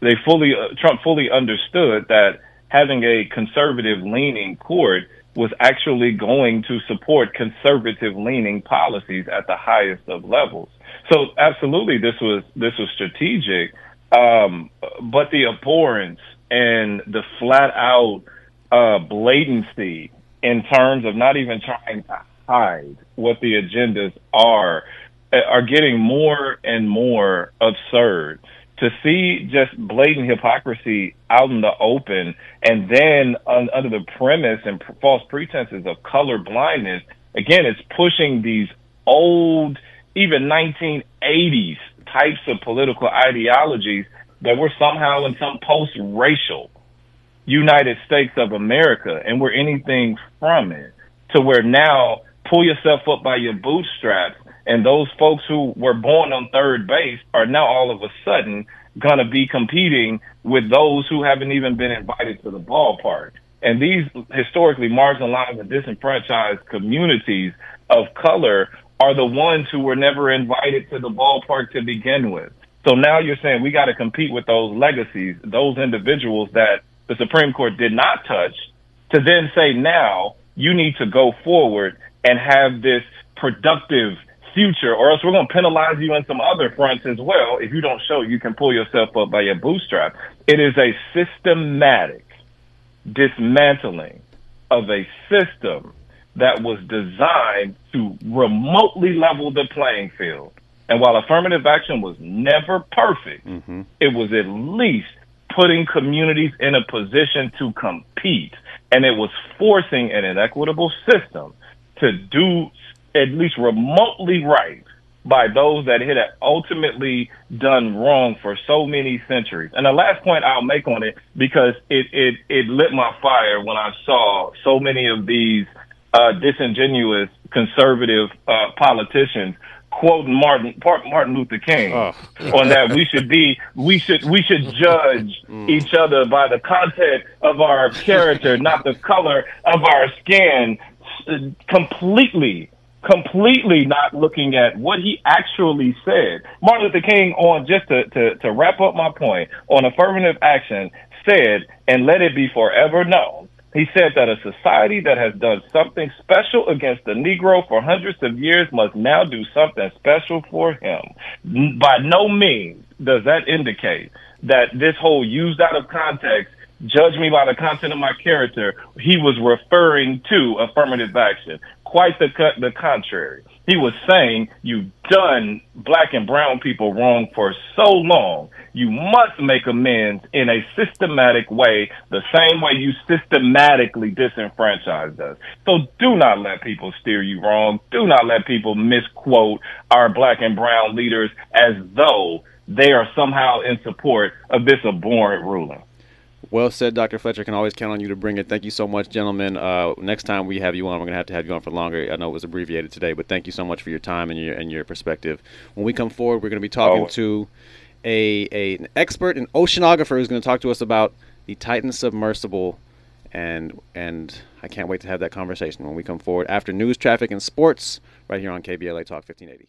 They fully uh, Trump fully understood that having a conservative leaning court was actually going to support conservative leaning policies at the highest of levels. So absolutely, this was this was strategic, um, but the abhorrence and the flat out uh, blatancy in terms of not even trying to hide what the agendas are are getting more and more absurd. To see just blatant hypocrisy out in the open, and then un- under the premise and pr- false pretenses of color blindness, again, it's pushing these old, even 1980s types of political ideologies that we're somehow in some post-racial United States of America and we're anything from it to where now pull yourself up by your bootstraps and those folks who were born on third base are now all of a sudden going to be competing with those who haven't even been invited to the ballpark. And these historically marginalized and disenfranchised communities of color are the ones who were never invited to the ballpark to begin with. So now you're saying we got to compete with those legacies, those individuals that the Supreme Court did not touch, to then say now you need to go forward and have this productive future, or else we're going to penalize you in some other fronts as well if you don't show you can pull yourself up by your bootstrap. It is a systematic dismantling of a system that was designed to remotely level the playing field. And while affirmative action was never perfect, mm-hmm. it was at least putting communities in a position to compete. And it was forcing an inequitable system to do at least remotely right by those that had ultimately done wrong for so many centuries. And the last point I'll make on it, because it, it, it lit my fire when I saw so many of these uh, disingenuous conservative uh, politicians quoting Martin Martin Luther King oh. on that we should be we should we should judge mm. each other by the content of our character, not the color of our skin. Completely, completely not looking at what he actually said. Martin Luther King on just to, to, to wrap up my point on affirmative action said, and let it be forever known he said that a society that has done something special against the Negro for hundreds of years must now do something special for him. By no means does that indicate that this whole used out of context judge me by the content of my character, he was referring to affirmative action. Quite the, the contrary. He was saying, you've done black and brown people wrong for so long. You must make amends in a systematic way, the same way you systematically disenfranchised us. So do not let people steer you wrong. Do not let people misquote our black and brown leaders as though they are somehow in support of this abhorrent ruling. Well said, Dr. Fletcher. Can always count on you to bring it. Thank you so much, gentlemen. Uh, next time we have you on, we're going to have to have you on for longer. I know it was abbreviated today, but thank you so much for your time and your and your perspective. When we come forward, we're going to be talking oh. to a, a an expert, an oceanographer, who's going to talk to us about the Titan submersible, and and I can't wait to have that conversation when we come forward after news, traffic, and sports right here on KBLA Talk 1580.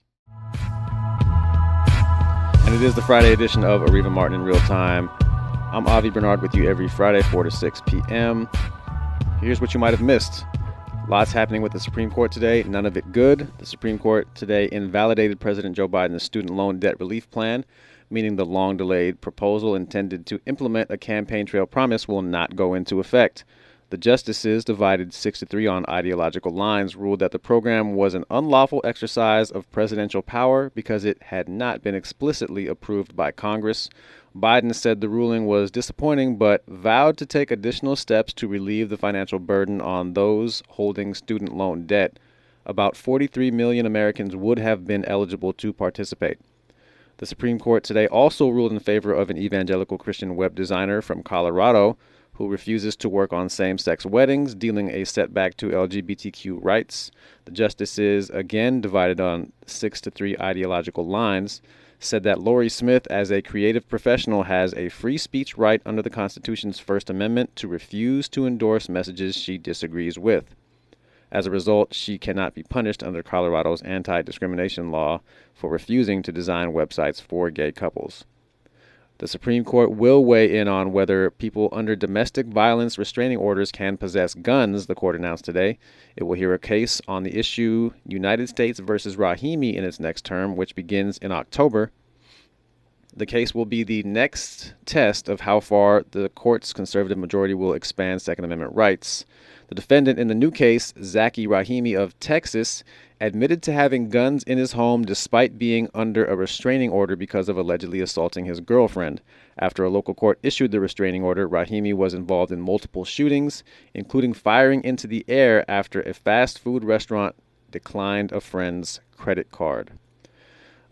And it is the Friday edition of Areva Martin in real time. I'm Avi Bernard with you every Friday, 4 to 6 p.m. Here's what you might have missed. Lots happening with the Supreme Court today, none of it good. The Supreme Court today invalidated President Joe Biden's student loan debt relief plan, meaning the long delayed proposal intended to implement a campaign trail promise will not go into effect. The justices, divided 6 to 3 on ideological lines, ruled that the program was an unlawful exercise of presidential power because it had not been explicitly approved by Congress. Biden said the ruling was disappointing, but vowed to take additional steps to relieve the financial burden on those holding student loan debt. About 43 million Americans would have been eligible to participate. The Supreme Court today also ruled in favor of an evangelical Christian web designer from Colorado who refuses to work on same sex weddings, dealing a setback to LGBTQ rights. The justices, again divided on six to three ideological lines, said that Lorie Smith, as a creative professional, has a free speech right under the Constitution's First Amendment to refuse to endorse messages she disagrees with. As a result, she cannot be punished under Colorado's anti discrimination law for refusing to design websites for gay couples. The Supreme Court will weigh in on whether people under domestic violence restraining orders can possess guns, the court announced today. It will hear a case on the issue United States versus Rahimi in its next term, which begins in October. The case will be the next test of how far the court's conservative majority will expand Second Amendment rights. The defendant in the new case, Zackey Rahimi of Texas, admitted to having guns in his home despite being under a restraining order because of allegedly assaulting his girlfriend. After a local court issued the restraining order, Rahimi was involved in multiple shootings, including firing into the air after a fast food restaurant declined a friend's credit card.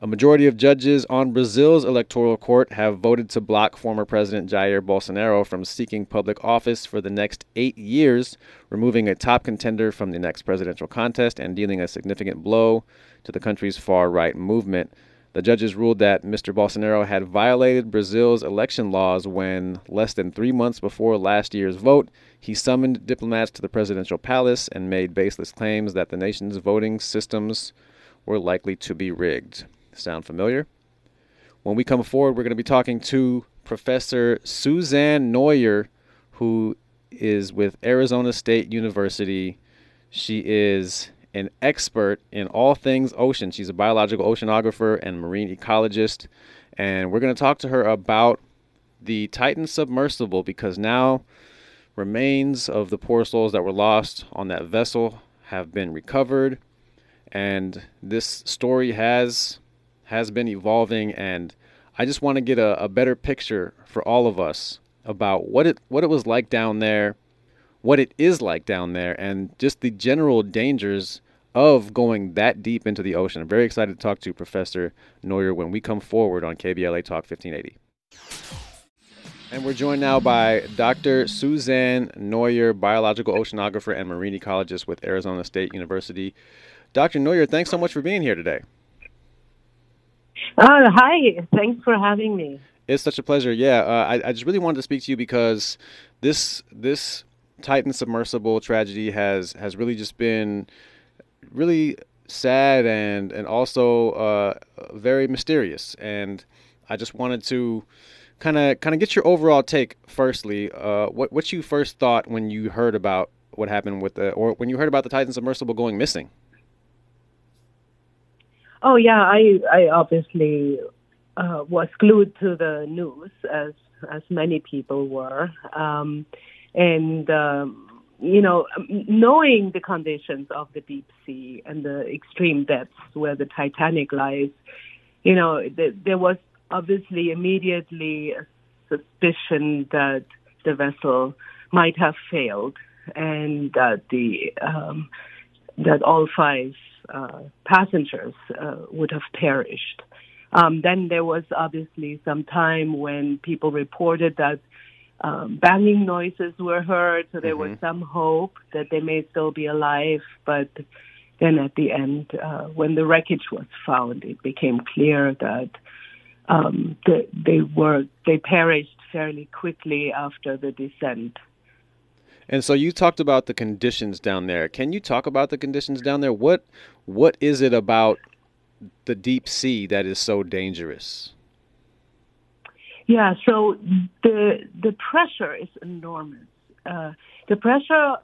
A majority of judges on Brazil's electoral court have voted to block former President Jair Bolsonaro from seeking public office for the next eight years, removing a top contender from the next presidential contest and dealing a significant blow to the country's far right movement. The judges ruled that Mr. Bolsonaro had violated Brazil's election laws when, less than three months before last year's vote, he summoned diplomats to the presidential palace and made baseless claims that the nation's voting systems were likely to be rigged. Sound familiar? When we come forward, we're going to be talking to Professor Susanne Neuer, who is with Arizona State University. She is an expert in all things ocean. She's a biological oceanographer and marine ecologist. And we're going to talk to her about the Titan submersible because now remains of the poor souls that were lost on that vessel have been recovered. And this story has has been evolving, and I just want to get a, a better picture for all of us about what it what it was like down there, what it is like down there, and just the general dangers of going that deep into the ocean. I'm very excited to talk to Professor Neuer when we come forward on KBLA Talk 1580. And we're joined now by Dr. Susanne Neuer, biological oceanographer and marine ecologist with Arizona State University. Dr. Neuer, thanks so much for being here today. Uh, hi, thanks for having me. It's such a pleasure. Yeah, uh, I, I just really wanted to speak to you because this this Titan submersible tragedy has has really just been really sad and and also uh, very mysterious. And I just wanted to kind of kind of get your overall take. Firstly, uh, what what you first thought when you heard about what happened with the or when you heard about the Titan submersible going missing. Oh yeah, I I obviously uh, was glued to the news as as many people were, um, and um, you know, knowing the conditions of the deep sea and the extreme depths where the Titanic lies, you know, th- there was obviously immediately a suspicion that the vessel might have failed and that the um, that all five passengers uh, would have perished. Um, then there was obviously some time when people reported that um, banging noises were heard, so there mm-hmm. was some hope that they may still be alive. But then at the end, uh, when the wreckage was found, it became clear that um, they, they were they perished fairly quickly after the descent. And so you talked about the conditions down there. Can you talk about the conditions down there? What what is it about the deep sea that is so dangerous? Yeah, so the the pressure is enormous. Uh, the pressure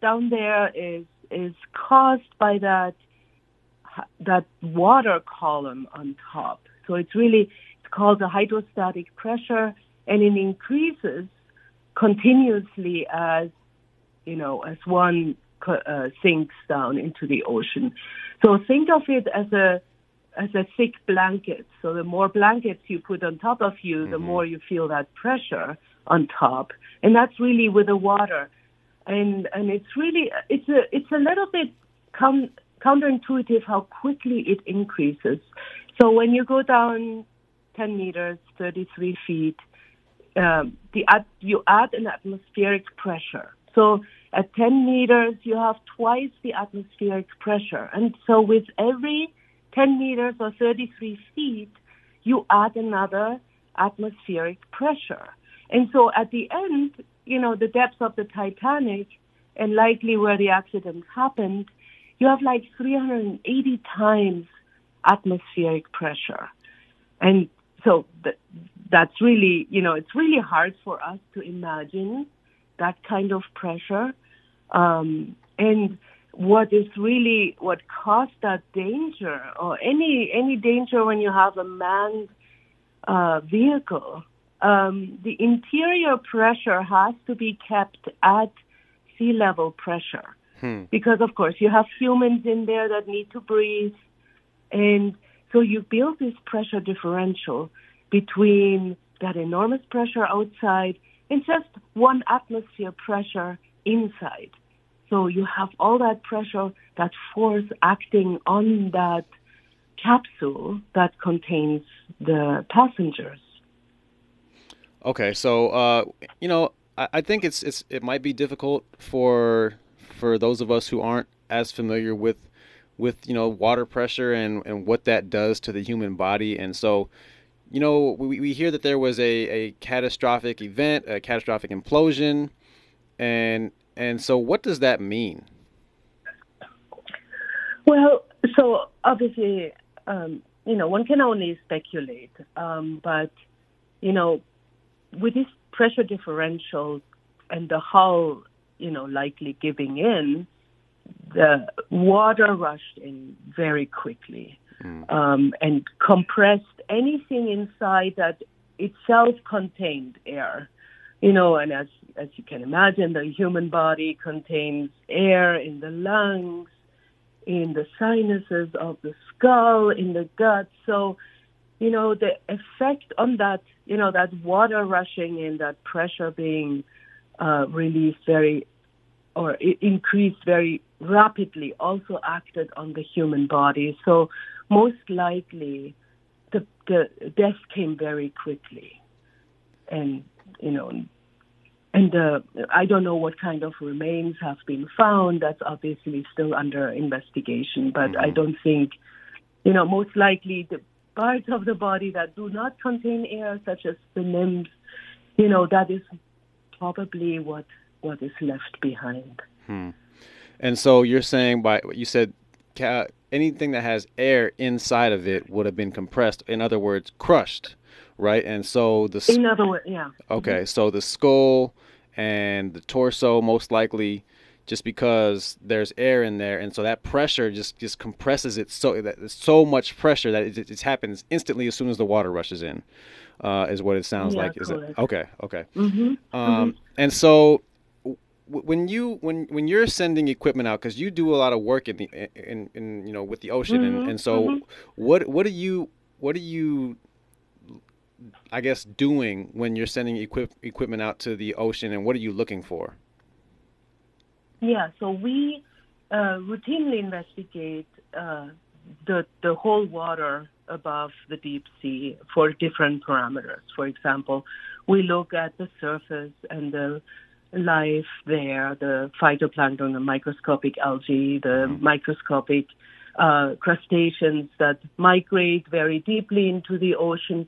down there is is caused by that that water column on top. So it's really it's called the hydrostatic pressure, and it increases continuously as you know as one uh, sinks down into the ocean. So think of it as a as a thick blanket. So the more blankets you put on top of you, mm-hmm. the more you feel that pressure on top, and that's really with the water. And and it's really it's a it's a little bit com- counterintuitive how quickly it increases. So when you go down 10 meters, 33 feet, um, the you add an atmospheric pressure. So at 10 meters, you have twice the atmospheric pressure. And so with every 10 meters or 33 feet, you add another atmospheric pressure. And so at the end, you know, the depth of the Titanic and likely where the accident happened, you have like 380 times atmospheric pressure. And so th- that's really, you know, it's really hard for us to imagine that kind of pressure. Um, and what is really what caused that danger or any any danger when you have a manned uh, vehicle um, the interior pressure has to be kept at sea level pressure hmm. because of course you have humans in there that need to breathe and so you build this pressure differential between that enormous pressure outside and just one atmosphere pressure inside. So you have all that pressure, that force acting on that capsule that contains the passengers. Okay, so uh, you know, I, I think it's it's it might be difficult for for those of us who aren't as familiar with with you know water pressure and and what that does to the human body, and so you know, we, we hear that there was a, a catastrophic event, a catastrophic implosion, and and so what does that mean? Well, so obviously, um, you know, one can only speculate, um, but you know, with this pressure differential and the hull, you know, likely giving in, the water rushed in very quickly mm. um, and compressed anything inside that itself contained air. You know, and as as you can imagine, the human body contains air in the lungs, in the sinuses of the skull, in the gut. So, you know, the effect on that, you know, that water rushing in, that pressure being uh, released very or increased very rapidly also acted on the human body. So most likely the, the death came very quickly. And, you know, and uh, I don't know what kind of remains have been found. That's obviously still under investigation. But mm-hmm. I don't think, you know, most likely the parts of the body that do not contain air, such as the limbs, you know, that is probably what what is left behind. Hmm. And so you're saying by you said anything that has air inside of it would have been compressed. In other words, crushed, right? And so the in other words, yeah. Okay, so the skull and the torso most likely just because there's air in there, and so that pressure just just compresses it so that so much pressure that it, it happens instantly as soon as the water rushes in. Uh, is what it sounds yeah, like. Is it okay? Okay. Mm-hmm. Um, mm-hmm. And so when you when when you're sending equipment out because you do a lot of work in the in, in you know with the ocean mm-hmm, and, and so mm-hmm. what what are you what are you I guess doing when you're sending equip, equipment out to the ocean and what are you looking for? Yeah, so we uh, routinely investigate uh, the the whole water above the deep sea for different parameters. For example, we look at the surface and the life there, the phytoplankton, the microscopic algae, the mm-hmm. microscopic uh, crustaceans that migrate very deeply into the ocean.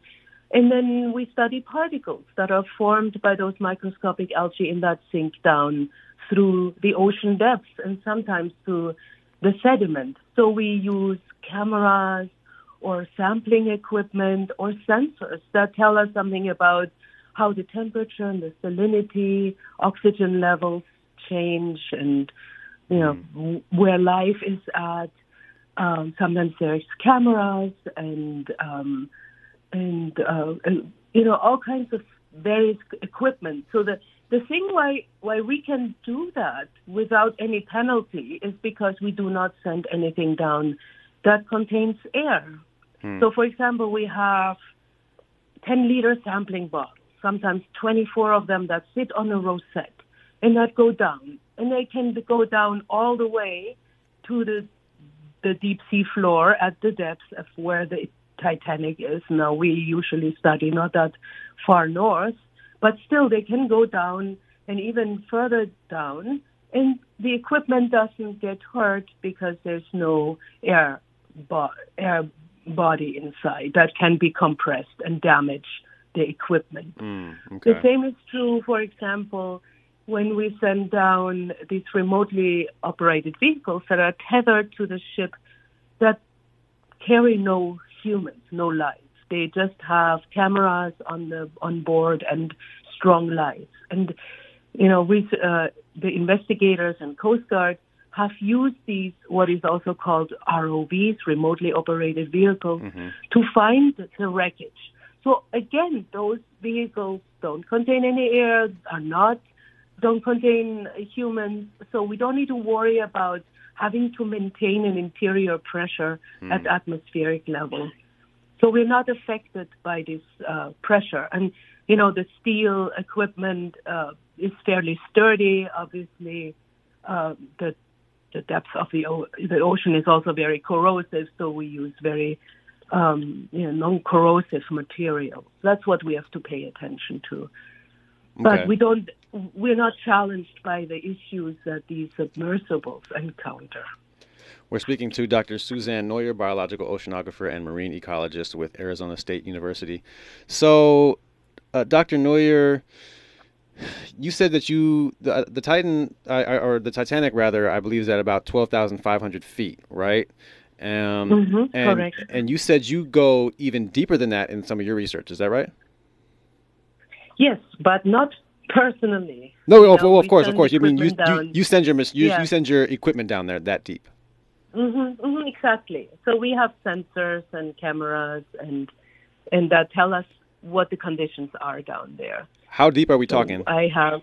And then we study particles that are formed by those microscopic algae in that sink down through the ocean depths and sometimes through the sediment. So we use cameras or sampling equipment or sensors that tell us something about how the temperature and the salinity, oxygen levels change, and you know mm. where life is at. Um, sometimes there's cameras and um, and, uh, and you know all kinds of various equipment. So the the thing why why we can do that without any penalty is because we do not send anything down that contains air. Hmm. So, for example, we have 10 liter sampling bottles sometimes 24 of them that sit on a rosette and that go down. And they can go down all the way to the the deep sea floor at the depths of where the Titanic is. Now we usually study not that far north, but still they can go down and even further down, and the equipment doesn't get hurt because there's no air, bo- air body inside that can be compressed and damage the equipment. Mm, okay. The same is true, for example, when we send down these remotely operated vehicles that are tethered to the ship that carry no humans, no lights. They just have cameras on the on board and strong lights. And you know, we, uh, the investigators and Coast Guard have used these what is also called ROVs, remotely operated vehicles, mm-hmm. to find the wreckage. So again, those vehicles don't contain any air, are not don't contain humans, so we don't need to worry about having to maintain an interior pressure Mm. at atmospheric level. So we're not affected by this uh, pressure. And, you know, the steel equipment uh, is fairly sturdy. Obviously, uh, the, the depth of the, o- the ocean is also very corrosive, so we use very um, you know, non-corrosive material. That's what we have to pay attention to. But Okay. we don't, we're not challenged by the issues that these submersibles encounter. We're speaking to Dr. Susanne Neuer, biological oceanographer and marine ecologist with Arizona State University. So, uh, Dr. Neuer, you said that you the, the Titan uh, or the Titanic rather, I believe, is at about twelve thousand five hundred feet, right? Um, Mhm, and, correct. And you said you go even deeper than that in some of your research. Is that right? Yes, but not personally. No, You of, know, well, of course, of course. You mean you, you you send your you, Yeah. you send your equipment down there that deep. hmm hmm exactly. So we have sensors and cameras and and that tell us what the conditions are down there. How deep are we So talking? I have.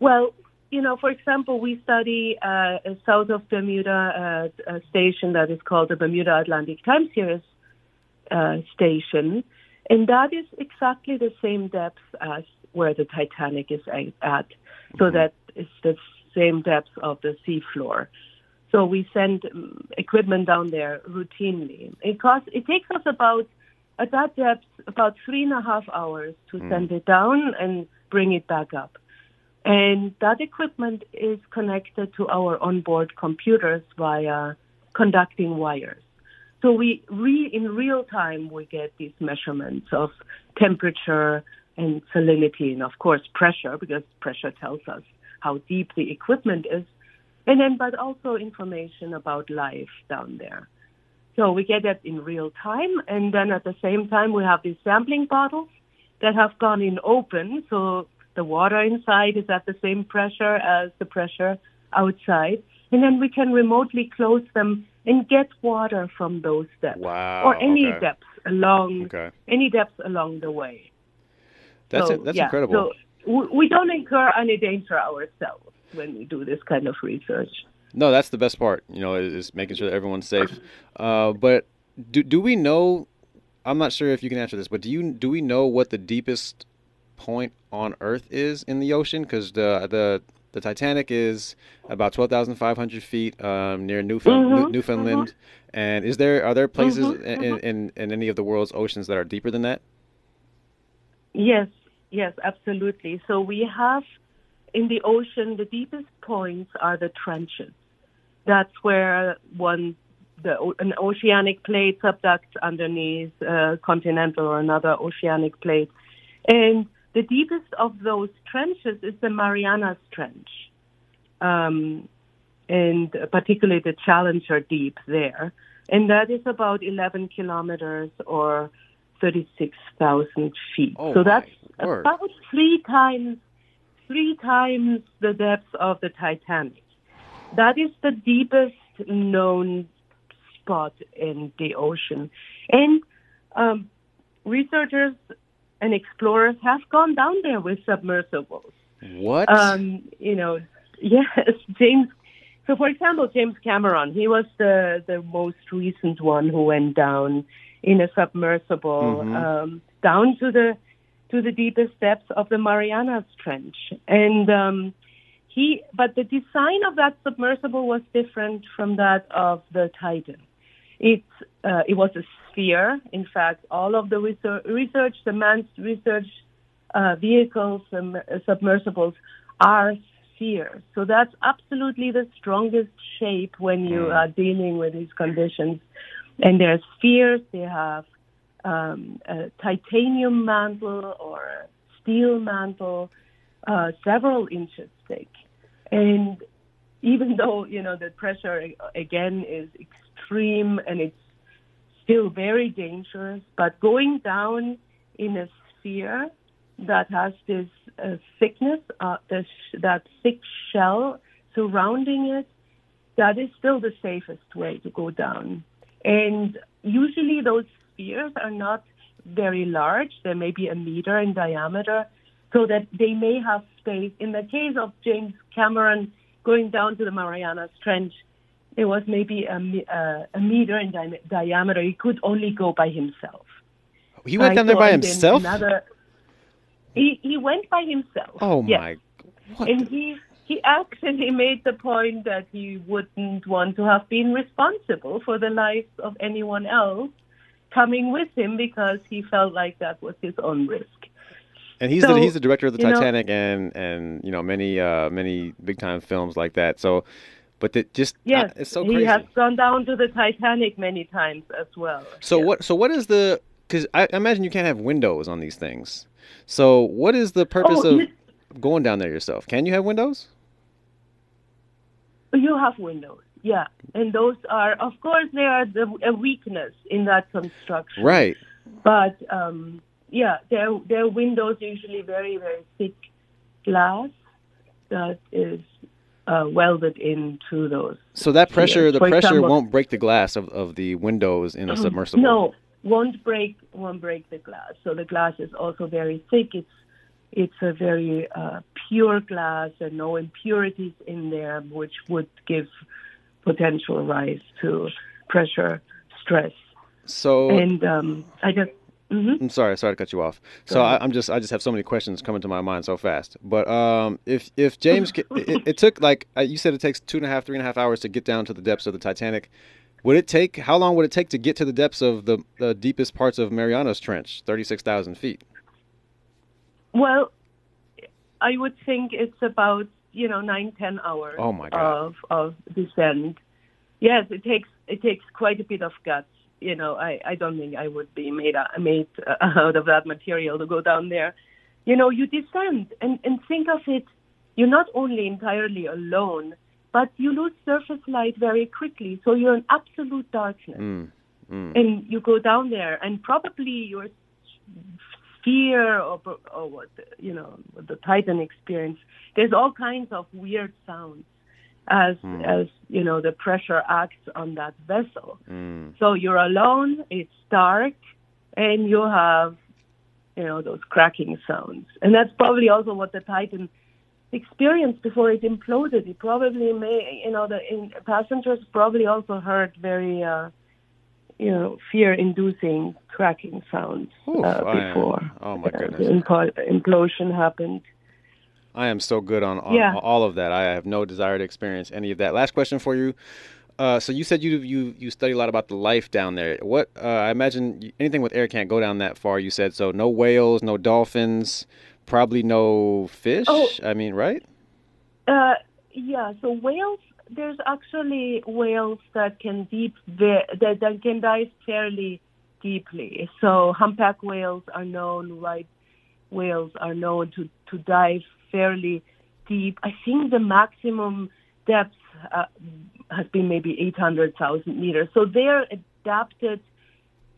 Well, you know, for example, we study uh, south of Bermuda uh, a station that is called the Bermuda Atlantic Time Series uh, station, and that is exactly the same depth as where the Titanic is at. So that is the same depth of the seafloor. So we send um, equipment down there routinely. It costs. It takes us about at that depth about three and a half hours to send it down and bring it back up. And that equipment is connected to our onboard computers via conducting wires. So we re, in real time we get these measurements of temperature and salinity and of course pressure because pressure tells us how deep the equipment is. And then but also information about life down there. So we get that in real time and then at the same time we have these sampling bottles that have gone in open so the water inside is at the same pressure as the pressure outside. And then we can remotely close them and get water from those depths Wow. or any okay. depths along Okay. any depths along the way. That's so, it. That's yeah, incredible. So we, we don't incur any danger ourselves when we do this kind of research. No, that's the best part. You know, is, is making sure that everyone's safe. Uh, but do do we know? I'm not sure if you can answer this, but do you do we know what the deepest point on Earth is in the ocean? Because the the the Titanic is about twelve thousand five hundred feet um, near Newfound, Mhm, New- Newfoundland. And is there are there places Mhm, in, in, in in any of the world's oceans that are deeper than that? Yes, yes, absolutely. So we have in the ocean the deepest points are the trenches. That's where one the an oceanic plate subducts underneath a continental or another oceanic plate, and the deepest of those trenches is the Marianas Trench, um, and particularly the Challenger Deep there, and that is about 11 kilometers or 36,000 feet. Oh, so that's word. about three times three times the depth of the Titanic. That is the deepest known spot in the ocean. And um, researchers and explorers have gone down there with submersibles. What? Um, you know, yes, James. So, for example, James Cameron, he was the the most recent one who went down in a submersible Mhm. um, down to the to the deepest depths of the Marianas Trench, and um, he. But the design of that submersible was different from that of the Titan. It uh, it was a sphere. In fact, all of the research, research the manned research uh, vehicles, um, submersibles, are spheres. So that's absolutely the strongest shape when you Mm. are dealing with these conditions. And they're spheres. They have um, a titanium mantle or a steel mantle, uh, several inches thick. And even though you know the pressure again is extreme and it's still very dangerous, but going down in a sphere that has this uh, thickness, uh, this, that thick shell surrounding it, that is still the safest way to go down. And usually those spheres are not very large. They may be a meter in diameter, so that they may have space. In the case of James Cameron going down to the Marianas Trench, it was maybe a, uh, a meter in di- diameter. He could only go by himself. He went Right, down there by himself. Another, he he went by himself. Oh Yes. my! What? And he he actually made the point that he wouldn't want to have been responsible for the lives of anyone else coming with him because he felt like that was his own risk. And he's So, the he's the director of the you know- Titanic and and you know many uh many big time films like that. So, but it just Yes, uh, it's so he has gone down to the Titanic many times as well. So Yes. what? So what is the? Because I imagine you can't have windows on these things. So what is the purpose Oh, of you- going down there yourself? Can you have windows? You have windows, yeah, and those are, of course, they are the, a weakness in that construction. Right. But um, yeah, their their windows usually very very thick glass that is uh, welded into those. So that pressure, the For pressure example- won't break the glass of, of the windows in a submersible. No, won't break won't break the glass. So the glass is also very thick. It's it's a very uh, pure glass and no impurities in there, which would give potential rise to pressure, stress, So and um, I just. Mhm. I'm sorry, sorry to cut you off. Go So ahead. I, I'm just, I just have so many questions coming to my mind so fast. But um, if if James, it, it took like uh, you said, it takes two and a half, three and a half hours to get down to the depths of the Titanic. Would it take? How long would it take to get to the depths of the, the deepest parts of Marianas Trench, thirty-six thousand feet? Well, I would think it's about you know nine ten hours Oh, my God. of of descent. Yes, it takes it takes quite a bit of guts. You know, I I don't think I would be made out, made uh, out of that material to go down there. You know, you descend and and think of it. You're not only entirely alone, but you lose surface light very quickly. So you're in absolute darkness Mm, mm. and you go down there, and probably your fear or, or what you know the Titan experience. There's all kinds of weird sounds as Hmm. as you know the pressure acts on that vessel. Mm. So you're alone. It's dark, and you have you know those cracking sounds, and that's probably also what the Titan experienced before it imploded. It probably may you know the in, passengers probably also heard very. Uh, you know, fear-inducing cracking sounds Oof, uh, before oh my uh, goodness. the impo- implosion happened. I am so good on, on Yeah. all of that. I have no desire to experience any of that. Last question for you. Uh, so you said you you you study a lot about the life down there. What uh, I imagine anything with air can't go down that far. You said so. No whales, no dolphins, probably no fish. Oh. I mean, right? Uh, yeah, so whales. There's actually whales that can deep ve- that, that can dive fairly deeply. So humpback whales are known, right? Whales are known to to dive fairly deep. I think the maximum depth uh, has been maybe 800,000 meters. So they're adapted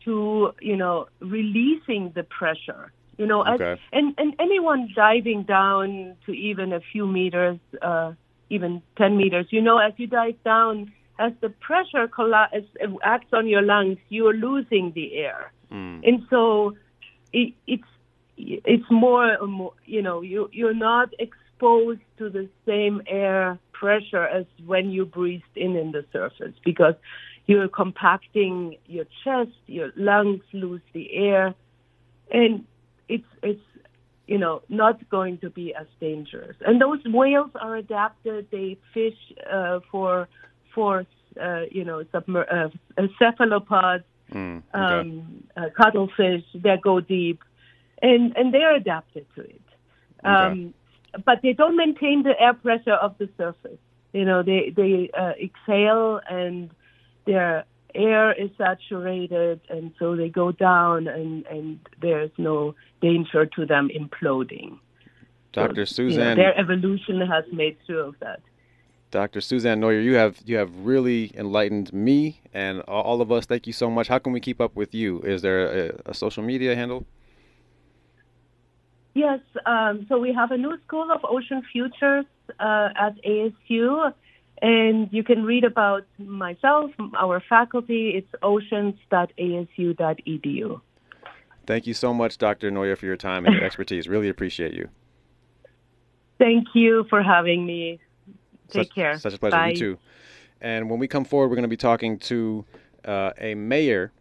to you know releasing the pressure. You know, as- and and anyone diving down to even a few meters, uh, even 10 meters, you know, as you dive down, as the pressure uh, acts on your lungs, you're losing the air, Mm. and so it, it's it's more, more, you know, you you're not exposed to the same air pressure as when you breathed in in the surface because you're compacting your chest, your lungs lose the air, and it's it's you know not going to be as dangerous. And those whales are adapted; they fish uh, for for uh, you know submer- uh, cephalopods Mm. Okay. um, uh, cuttlefish that go deep, and and they're adapted to it. Okay. Um, but they don't maintain the air pressure of the surface. You know, they they uh, exhale and their air is saturated, and so they go down, and and there's no danger to them imploding. Dr. So, you know, Susanne their evolution has made sure of that. Dr. Susanne Neuer, you have you have really enlightened me and all all of us. Thank you so much. How can we keep up with you? Is there a, a social media handle? Yes, um, so we have a new School of Ocean Futures uh, at ASU, and you can read about myself, our faculty. It's oceans.asu.edu. Thank you so much, Dr. Neuer, for your time and your expertise. Really appreciate you. Thank you for having me. Take such, care. Such a pleasure. Bye. You too. And when we come forward, we're going to be talking to uh, a mayor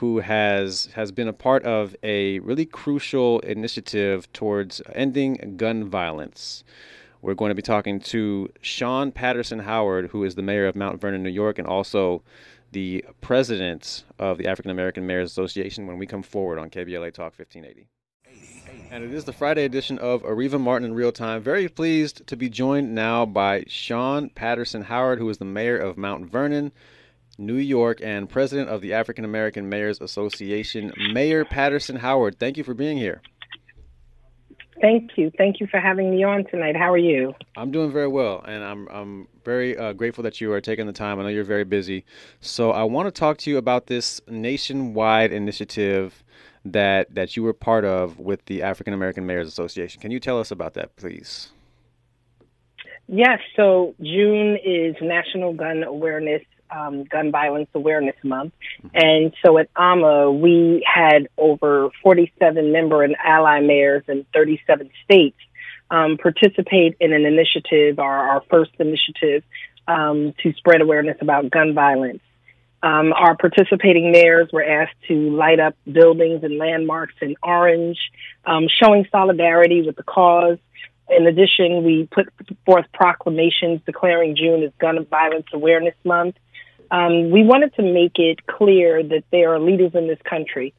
who has has been a part of a really crucial initiative towards ending gun violence. We're going to be talking to Shawyn Patterson Howard, who is the mayor of Mount Vernon, New York, and also the president of the African American Mayors Association when we come forward on KBLA Talk 1580. And it is the Friday edition of Areva Martin in Real Time. Very pleased to be joined now by Shawyn Patterson Howard, who is the mayor of Mount Vernon, New York, and president of the African American Mayors Association. Mayor Patterson Howard, thank you for being here. Thank you. Thank you for having me on tonight. How are you? I'm doing very well, and I'm I'm very uh, grateful that you are taking the time. I know you're very busy, so I want to talk to you about this nationwide initiative that that you were part of with the African American Mayors Association. Can you tell us about that, please? Yes. So June is National Gun Awareness, um, Gun Violence Awareness Month, and so at AMA we had over 47 member and ally mayors in 37 states um, participate in an initiative, our, our first initiative, um, to spread awareness about gun violence. Um, our participating mayors were asked to light up buildings and landmarks in orange, um, showing solidarity with the cause. In addition, we put forth proclamations declaring June as Gun Violence Awareness Month. Um, we wanted to make it clear that there are leaders in this country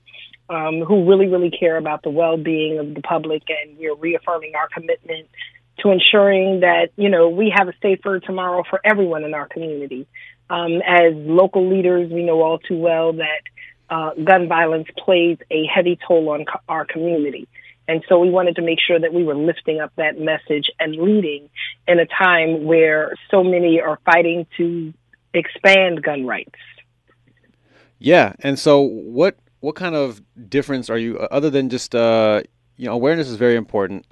um, who really, really care about the well-being of the public, and we're reaffirming our commitment to ensuring that you know we have a safer tomorrow for everyone in our community. Um, as local leaders, we know all too well that uh, gun violence plays a heavy toll on co- our community. And so we wanted to make sure that we were lifting up that message and leading in a time where so many are fighting to expand gun rights. Yeah, and so what what kind of difference are you other than just uh, you know awareness is very important.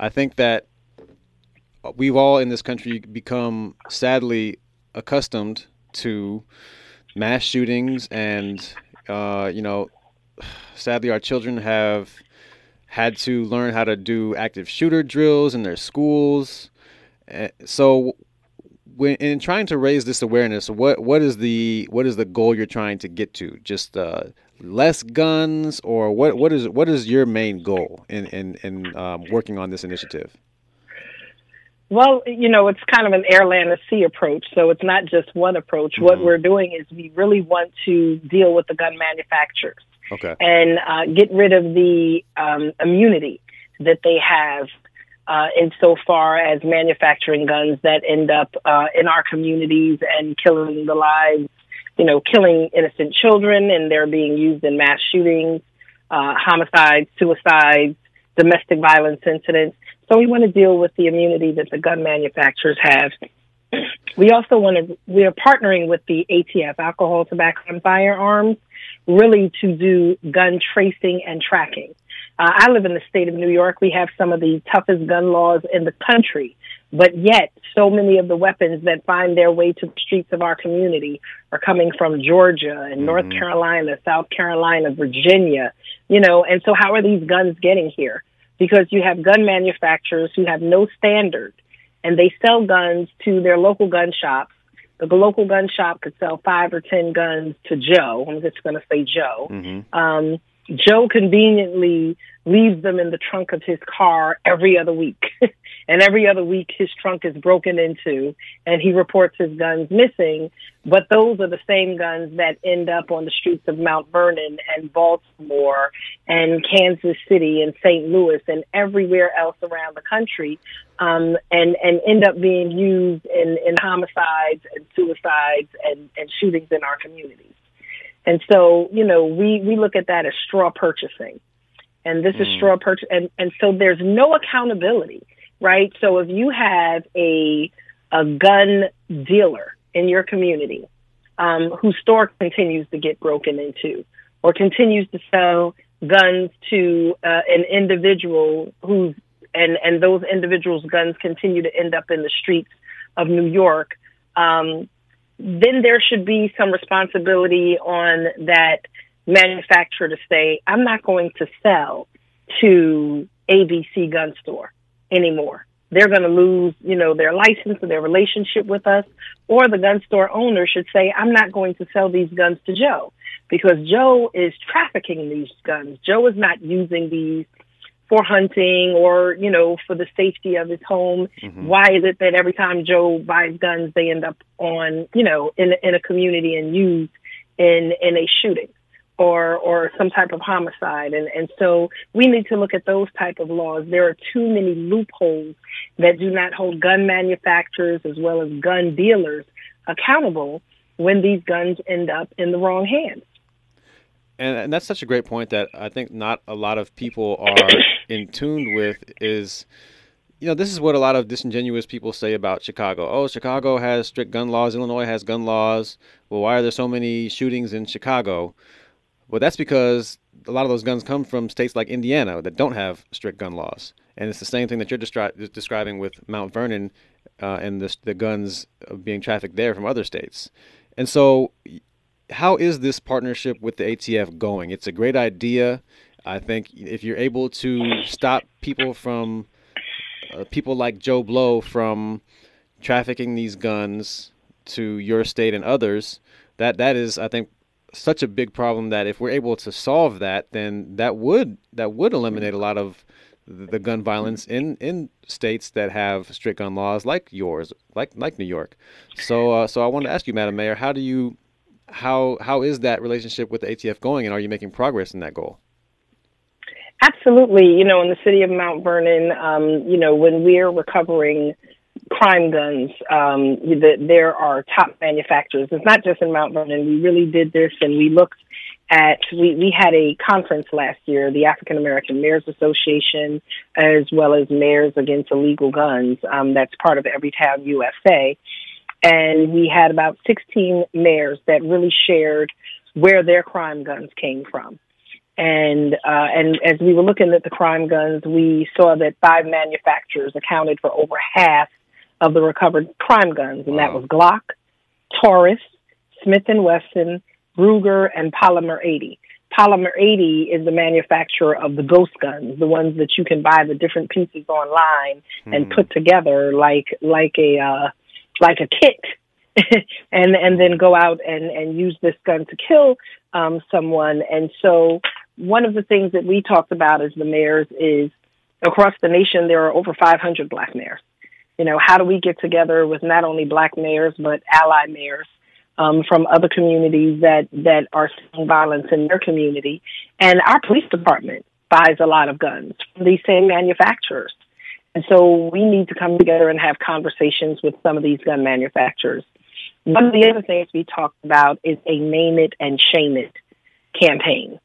I think that we've all in this country become sadly accustomed to mass shootings and uh, you know sadly our children have had to learn how to do active shooter drills in their schools. Uh, so when in trying to raise this awareness, what what is the what is the goal you're trying to get to? Just uh, less guns, or what what is what is your main goal in in, in um, working on this initiative? Well, you know, it's kind of an air, land, and sea approach. So it's not just one approach. What we're doing is we really want to deal with the gun manufacturers Okay. and uh, get rid of the um, immunity that they have uh, insofar as manufacturing guns that end up uh, in our communities and killing the lives, you know, killing innocent children, and they're being used in mass shootings, uh, homicides, suicides, domestic violence incidents. So we want to deal with the immunity that the gun manufacturers have. We also want to, we are partnering with the ATF, Alcohol, Tobacco, and Firearms, really to do gun tracing and tracking. Uh, I live in the state of New York. We have some of the toughest gun laws in the country, but yet so many of the weapons that find their way to the streets of our community are coming from Georgia and North Carolina, South Carolina, Virginia, you know, and so how are these guns getting here? Because you have gun manufacturers who have no standard and they sell guns to their local gun shops. The local gun shop could sell five or ten guns to Joe. I'm just going to say Joe. Um, Joe conveniently leaves them in the trunk of his car every other week. and every other week his trunk is broken into and he reports his guns missing. But those are the same guns that end up on the streets of Mount Vernon and Baltimore and Kansas City and St. Louis and everywhere else around the country, um, and and end up being used in, in homicides and suicides and, and shootings in our communities. And so, you know, we, we look at that as straw purchasing. And this mm. is straw purchase. And, and so there's no accountability, right? So if you have a, a gun dealer in your community, um, whose store continues to get broken into or continues to sell guns to uh, an individual who's and and those individuals' guns continue to end up in the streets of New York. Um, then there should be some responsibility on that manufacturer to say, I'm not going to sell to ABC gun store anymore. They're going to lose, you know, their license or their relationship with us. Or the gun store owner should say, I'm not going to sell these guns to Joe because Joe is trafficking these guns. Joe is not using these for hunting or, you know, for the safety of his home. Mm-hmm. Why is it that every time Joe buys guns, they end up on, you know, in, in a community and used in, in a shooting? or or some type of homicide and and so we need to look at those type of laws there are too many loopholes that do not hold gun manufacturers as well as gun dealers accountable when these guns end up in the wrong hands and, and that's such a great point that I think not a lot of people are in tune with is you know, this is what a lot of disingenuous people say about Chicago. Oh, Chicago has strict gun laws. Illinois has gun laws. Well, why are there so many shootings in Chicago? Well, that's because a lot of those guns come from states like Indiana that don't have strict gun laws. And it's the same thing that you're destri- describing with Mount Vernon uh, and the, the guns being trafficked there from other states. And so how is this partnership with the ATF going? It's a great idea. I think if you're able to stop people from uh, people like Joe Blow from trafficking these guns to your state and others, that that is, I think, such a big problem that if we're able to solve that, then that would that would eliminate a lot of the gun violence in, in states that have strict gun laws like yours, like like New York. So uh, so I want to ask you, Madam Mayor, how do you how how is that relationship with the ATF going, and are you making progress in that goal? Absolutely. You know, in the city of Mount Vernon, um, you know, when we're recovering crime guns, um, the, there are top manufacturers. It's not just in Mount Vernon. We really did this, and we looked at we, we had a conference last year, the African American Mayors Association, as well as Mayors Against Illegal Guns. Um, that's part of Everytown USA and we had about 16 mayors that really shared where their crime guns came from. And uh, and as we were looking at the crime guns, we saw that five manufacturers accounted for over half of the recovered crime guns, and wow. that was Glock, Taurus, Smith and Wesson, Ruger, and Polymer 80. Polymer 80 is the manufacturer of the ghost guns, the ones that you can buy the different pieces online and hmm. put together like like a uh, like a kit and and then go out and and use this gun to kill um, someone. And so one of the things that we talked about as the mayors is across the nation there are over 500 black mayors. You know, how do we get together with not only black mayors but ally mayors um, from other communities that that are seeing violence in their community? And our police department buys a lot of guns from these same manufacturers. And so we need to come together and have conversations with some of these gun manufacturers. One of the other things we talked about is a name it and shame it campaign.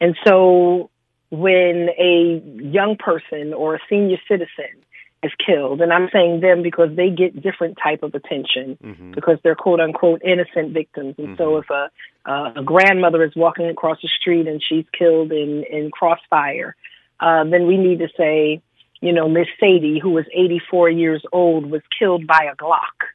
And so when a young person or a senior citizen is killed, and I'm saying them because they get different type of attention mm-hmm. because they're quote unquote innocent victims. And mm-hmm. so if a, uh, a grandmother is walking across the street and she's killed in, in crossfire, uh, then we need to say, you know, Miss Sadie, who was 84 years old, was killed by a Glock.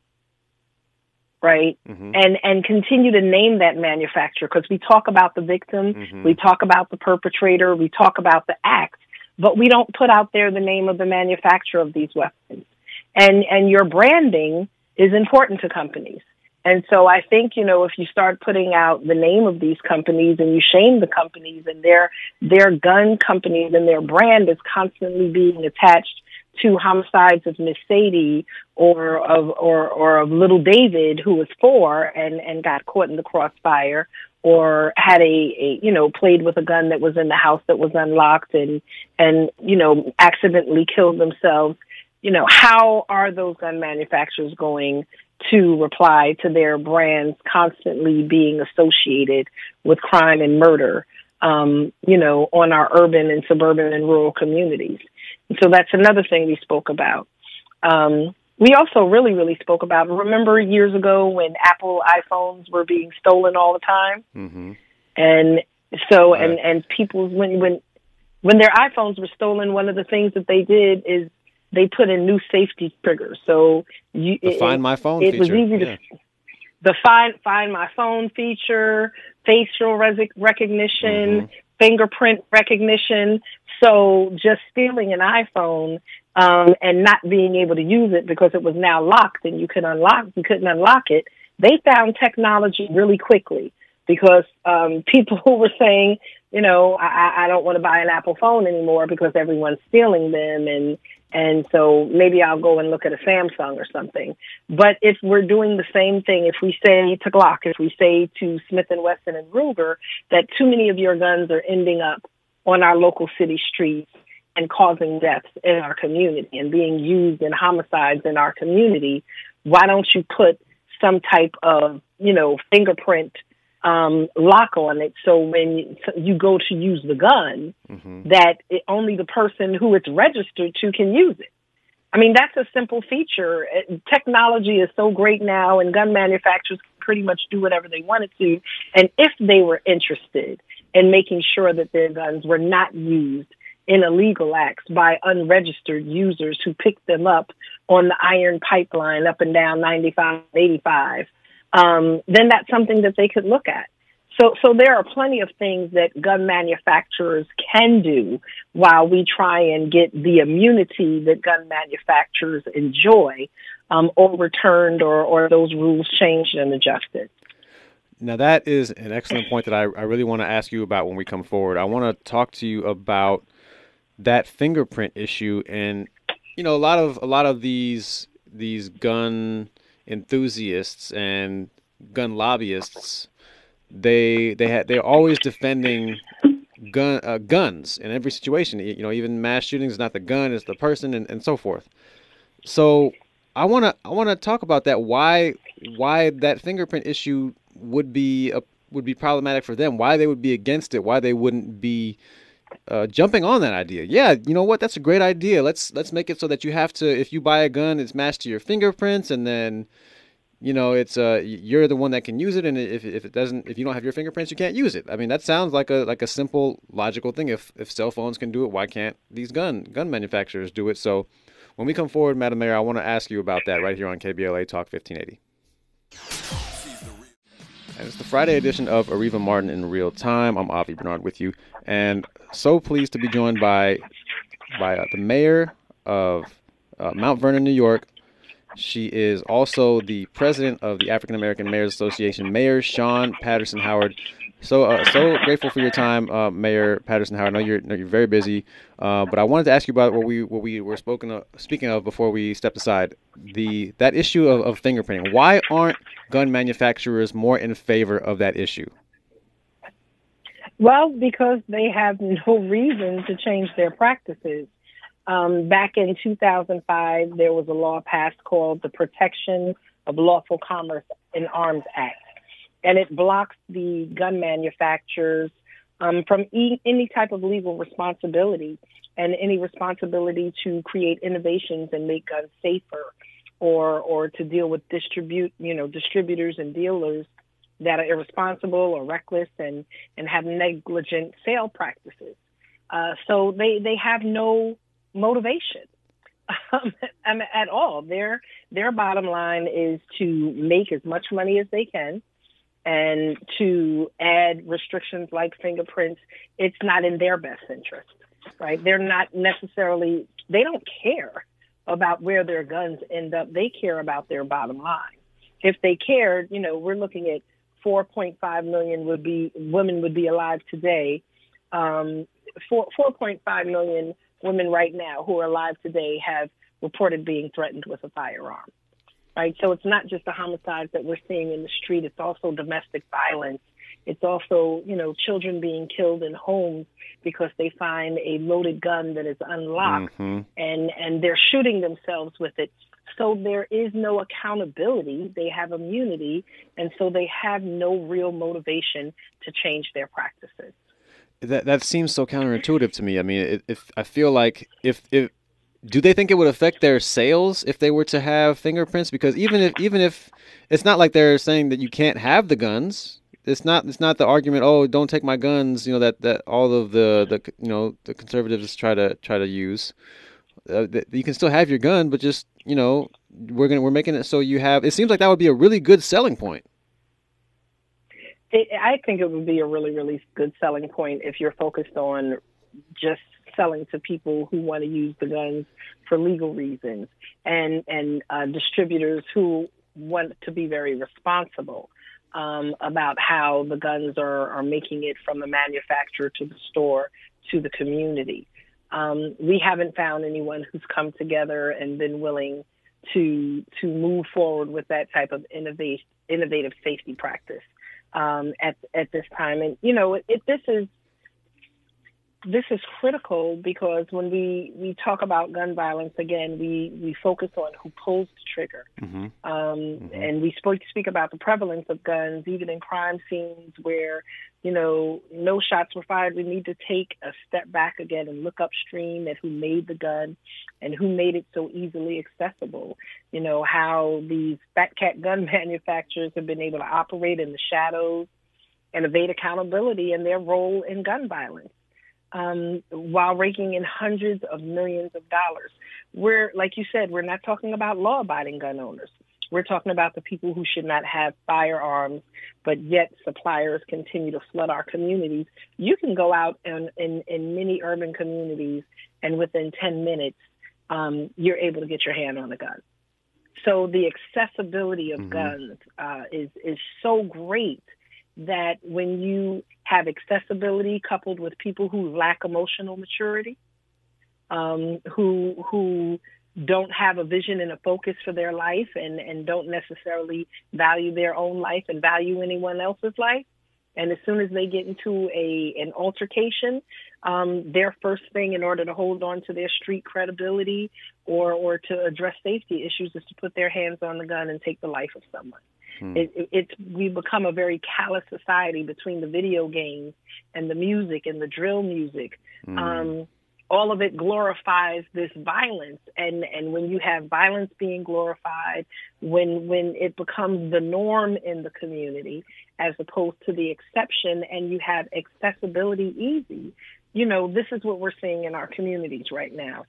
Right. Mm-hmm. And, and continue to name that manufacturer because we talk about the victim. Mm-hmm. We talk about the perpetrator. We talk about the act, but we don't put out there the name of the manufacturer of these weapons. And, and your branding is important to companies. And so I think, you know, if you start putting out the name of these companies and you shame the companies and their, their gun companies and their brand is constantly being attached to homicides of Miss Sadie or of or or of little David who was four and and got caught in the crossfire or had a, a you know played with a gun that was in the house that was unlocked and and you know accidentally killed themselves. You know how are those gun manufacturers going to reply to their brands constantly being associated with crime and murder um, you know on our urban and suburban and rural communities so that's another thing we spoke about. Um, we also really, really spoke about. Remember years ago when Apple iPhones were being stolen all the time, mm-hmm. and so right. and and people when when when their iPhones were stolen, one of the things that they did is they put in new safety triggers. So you the find my phone. It feature. was easy to yeah. the find find my phone feature, facial res- recognition, mm-hmm. fingerprint recognition. So just stealing an iPhone um, and not being able to use it because it was now locked and you could unlock you couldn't unlock it. They found technology really quickly because um, people were saying, you know, I, I don't want to buy an Apple phone anymore because everyone's stealing them and and so maybe I'll go and look at a Samsung or something. But if we're doing the same thing, if we say to Glock, if we say to Smith and Wesson and Ruger that too many of your guns are ending up on our local city streets and causing deaths in our community and being used in homicides in our community, why don't you put some type of, you know, fingerprint um, lock on it so when you, go to use the gun, mm-hmm. that it, only the person who it's registered to can use it. I mean, that's a simple feature. Technology is so great now, and gun manufacturers can pretty much do whatever they wanted to. And if they were interested in making sure that their guns were not used in illegal acts by unregistered users who picked them up on the iron pipeline up and down 95, 85, um, then that's something that they could look at. So, so there are plenty of things that gun manufacturers can do while we try and get the immunity that gun manufacturers enjoy um, overturned or, or those rules changed and adjusted. Now, that is an excellent point that I, I really want to ask you about when we come forward. I want to talk to you about that fingerprint issue, and you know, a lot of a lot of these these gun enthusiasts and gun lobbyists, they they had they're always defending gun uh, guns in every situation. You know, even mass shootings not the gun, it's the person, and, and so forth. So I want to I want to talk about that. Why why that fingerprint issue would be a, would be problematic for them. Why they would be against it. Why they wouldn't be uh, jumping on that idea. Yeah, you know what? That's a great idea. Let's let's make it so that you have to, if you buy a gun, it's matched to your fingerprints, and then, you know, it's uh you're the one that can use it, and if, if it doesn't, if you don't have your fingerprints, you can't use it. I mean, that sounds like a like a simple, logical thing. If if cell phones can do it, why can't these gun gun manufacturers do it? So, when we come forward, Madam Mayor, I want to ask you about that right here on KBLA Talk 1580. And it's the Friday edition of Areva Martin in Real Time. I'm Avi Bernard with you, and so pleased to be joined by by uh, the mayor of uh, Mount Vernon, New York. She is also the president of the African American Mayors Association, Mayor Shawyn Patterson Howard. So, uh, so grateful for your time, uh, Mayor Patterson Howard. I know you're you're very busy, uh, but I wanted to ask you about what we what we were spoken of, speaking of before we stepped aside. The that issue of, of fingerprinting. Why aren't gun manufacturers more in favor of that issue? Well, because they have no reason to change their practices. Um, back in 2005, there was a law passed called the Protection of Lawful Commerce in Arms Act and it blocks the gun manufacturers um, from e- any type of legal responsibility and any responsibility to create innovations and make guns safer or or to deal with distribute you know distributors and dealers that are irresponsible or reckless and and have negligent sale practices. Uh, so they they have no motivation um, at all. Their their bottom line is to make as much money as they can and to add restrictions like fingerprints, it's not in their best interest, right? They're not necessarily, they don't care about where their guns end up. They care about their bottom line. If they cared, you know, we're looking at 4.5 million would be women would be alive today. Um, 4, 4.5 million women right now who are alive today have reported being threatened with a firearm. Right? So it's not just the homicides that we're seeing in the street, it's also domestic violence. It's also, you know, children being killed in homes because they find a loaded gun that is unlocked mm-hmm. and and they're shooting themselves with it. So there is no accountability. They have immunity, and so they have no real motivation to change their practices. That that seems so counterintuitive to me. I mean, if I feel like if if do they think it would affect their sales if they were to have fingerprints? Because even if even if it's not like they're saying that you can't have the guns, it's not it's not the argument. Oh, don't take my guns. You know that that all of the the you know the conservatives try to try to use. Uh, you can still have your gun, but just you know we're gonna we're making it so you have. It seems like that would be a really good selling point. It, I think it would be a really really good selling point if you're focused on just selling to people who want to use the guns for legal reasons and and uh, distributors who want to be very responsible um, about how the guns are, are making it from the manufacturer to the store to the community. Um, we haven't found anyone who's come together and been willing to to move forward with that type of innovation, innovative safety practice um, at at this time. And you know, if this is this is critical because when we, we talk about gun violence again, we, we focus on who pulls the trigger, mm-hmm. Um, mm-hmm. and we speak speak about the prevalence of guns even in crime scenes where you know no shots were fired. We need to take a step back again and look upstream at who made the gun and who made it so easily accessible. You know how these fat cat gun manufacturers have been able to operate in the shadows and evade accountability in their role in gun violence um, while raking in hundreds of millions of dollars. We're, like you said, we're not talking about law abiding gun owners. We're talking about the people who should not have firearms, but yet suppliers continue to flood our communities. You can go out in, in, in many urban communities, and within 10 minutes, um, you're able to get your hand on a gun. So the accessibility of mm-hmm. guns uh, is is so great that when you have accessibility coupled with people who lack emotional maturity, um, who who don't have a vision and a focus for their life and, and don't necessarily value their own life and value anyone else's life. And as soon as they get into a an altercation, um, their first thing in order to hold on to their street credibility or or to address safety issues is to put their hands on the gun and take the life of someone. Hmm. It, it, it's we've become a very callous society between the video games and the music and the drill music. Hmm. Um, all of it glorifies this violence, and and when you have violence being glorified, when when it becomes the norm in the community as opposed to the exception, and you have accessibility easy, you know this is what we're seeing in our communities right now.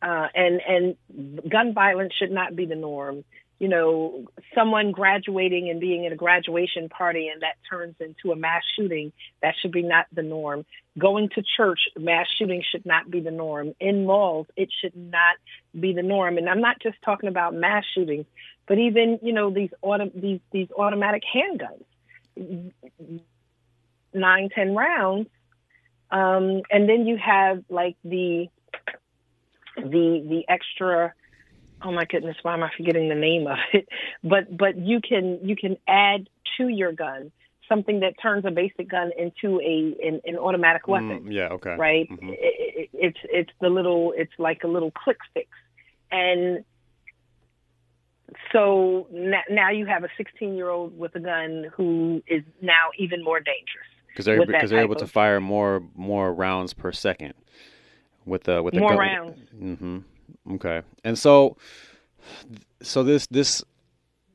Uh, and and gun violence should not be the norm you know, someone graduating and being at a graduation party and that turns into a mass shooting, that should be not the norm. Going to church, mass shooting should not be the norm. In malls, it should not be the norm. And I'm not just talking about mass shootings, but even, you know, these auto, these these automatic handguns. Nine, ten rounds. Um, and then you have like the the the extra oh my goodness, why am I forgetting the name of it? But but you can you can add to your gun something that turns a basic gun into a an, an automatic mm, weapon. Mm, yeah, okay. Right? Mm-hmm. It, it, it's it's the little it's like a little click fix, and so now you have a 16 year old with a gun who is now even more dangerous because they're because they're able to fire more more rounds per second with the with the more gun. rounds. Mm-hmm. Okay, and so, so this this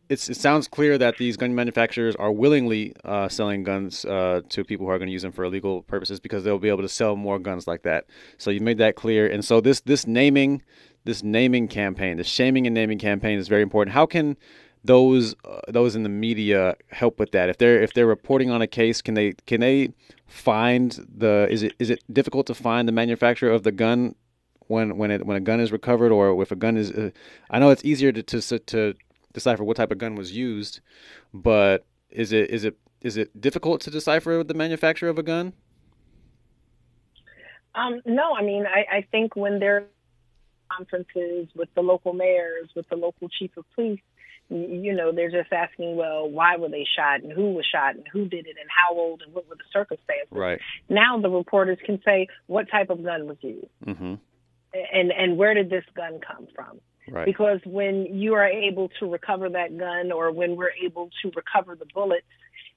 it's, it sounds clear that these gun manufacturers are willingly uh, selling guns uh, to people who are going to use them for illegal purposes because they'll be able to sell more guns like that. So you made that clear, and so this this naming this naming campaign, the shaming and naming campaign is very important. How can those uh, those in the media help with that? If they're if they're reporting on a case, can they can they find the is it is it difficult to find the manufacturer of the gun when when it when a gun is recovered or if a gun is uh, I know it's easier to, to to decipher what type of gun was used, but is it is it is it difficult to decipher the manufacturer of a gun? Um, no, I mean, I, I think when there are conferences with the local mayors, with the local chief of police, you know, they're just asking, well, why were they shot and who was shot and who did it and how old and what were the circumstances. Right. Now the reporters can say what type of gun was used Mm-hmm. And and where did this gun come from. Right. Because when you are able to recover that gun, or when we're able to recover the bullets,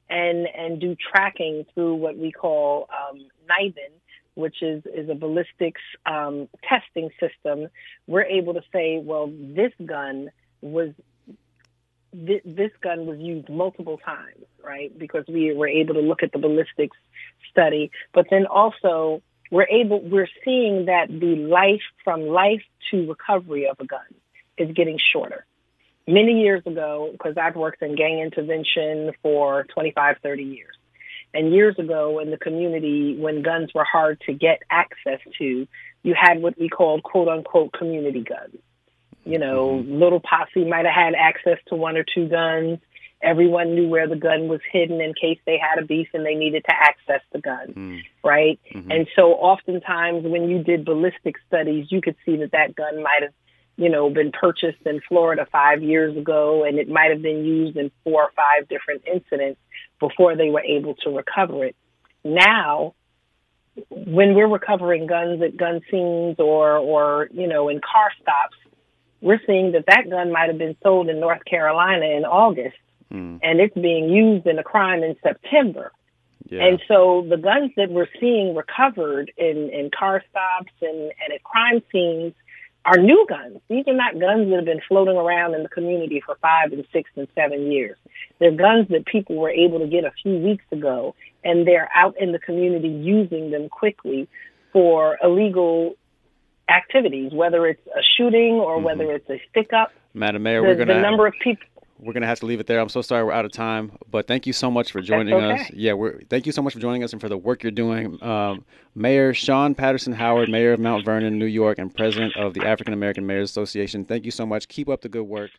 and and do tracking through what we call um, NIBIN, which is is a ballistics um, testing system, we're able to say, well, this gun was thi- this gun was used multiple times, right? Because we were able to look at the ballistics study, but then also we're able we're seeing that the life from life to recovery of a gun is getting shorter. Many years ago, because I've worked in gang intervention for 25, 30 years. And years ago in the community, when guns were hard to get access to, you had what we called quote unquote community guns. You know, mm-hmm. little posse might have had access to one or two guns. Everyone knew where the gun was hidden in case they had a beef and they needed to access the gun, hmm. right? Mm-hmm. And so oftentimes when you did ballistic studies, you could see that that gun might have, you know, been purchased in Florida five years ago and it might have been used in four or five different incidents before they were able to recover it. Now, when we're recovering guns at gun scenes or, or, you know, in car stops, we're seeing that that gun might have been sold in North Carolina in August Mm. and it's being used in a crime in September. Yeah. And so the guns that we're seeing recovered in, in car stops and, and at crime scenes are new guns. These are not guns that have been floating around in the community for five and six and seven years. They're guns that people were able to get a few weeks ago, and they're out in the community using them quickly for illegal activities, whether it's a shooting or whether it's a stick up. Madam Mayor, The, we're gonna the number of people. We're gonna have to leave it there. I'm so sorry we're out of time, but thank you so much for joining okay. us. Yeah, we're thank you so much for joining us and for the work you're doing, um, Mayor Shawyn Patterson Howard, Mayor of Mount Vernon, New York, and President of the African American Mayors Association. Thank you so much. Keep up the good work.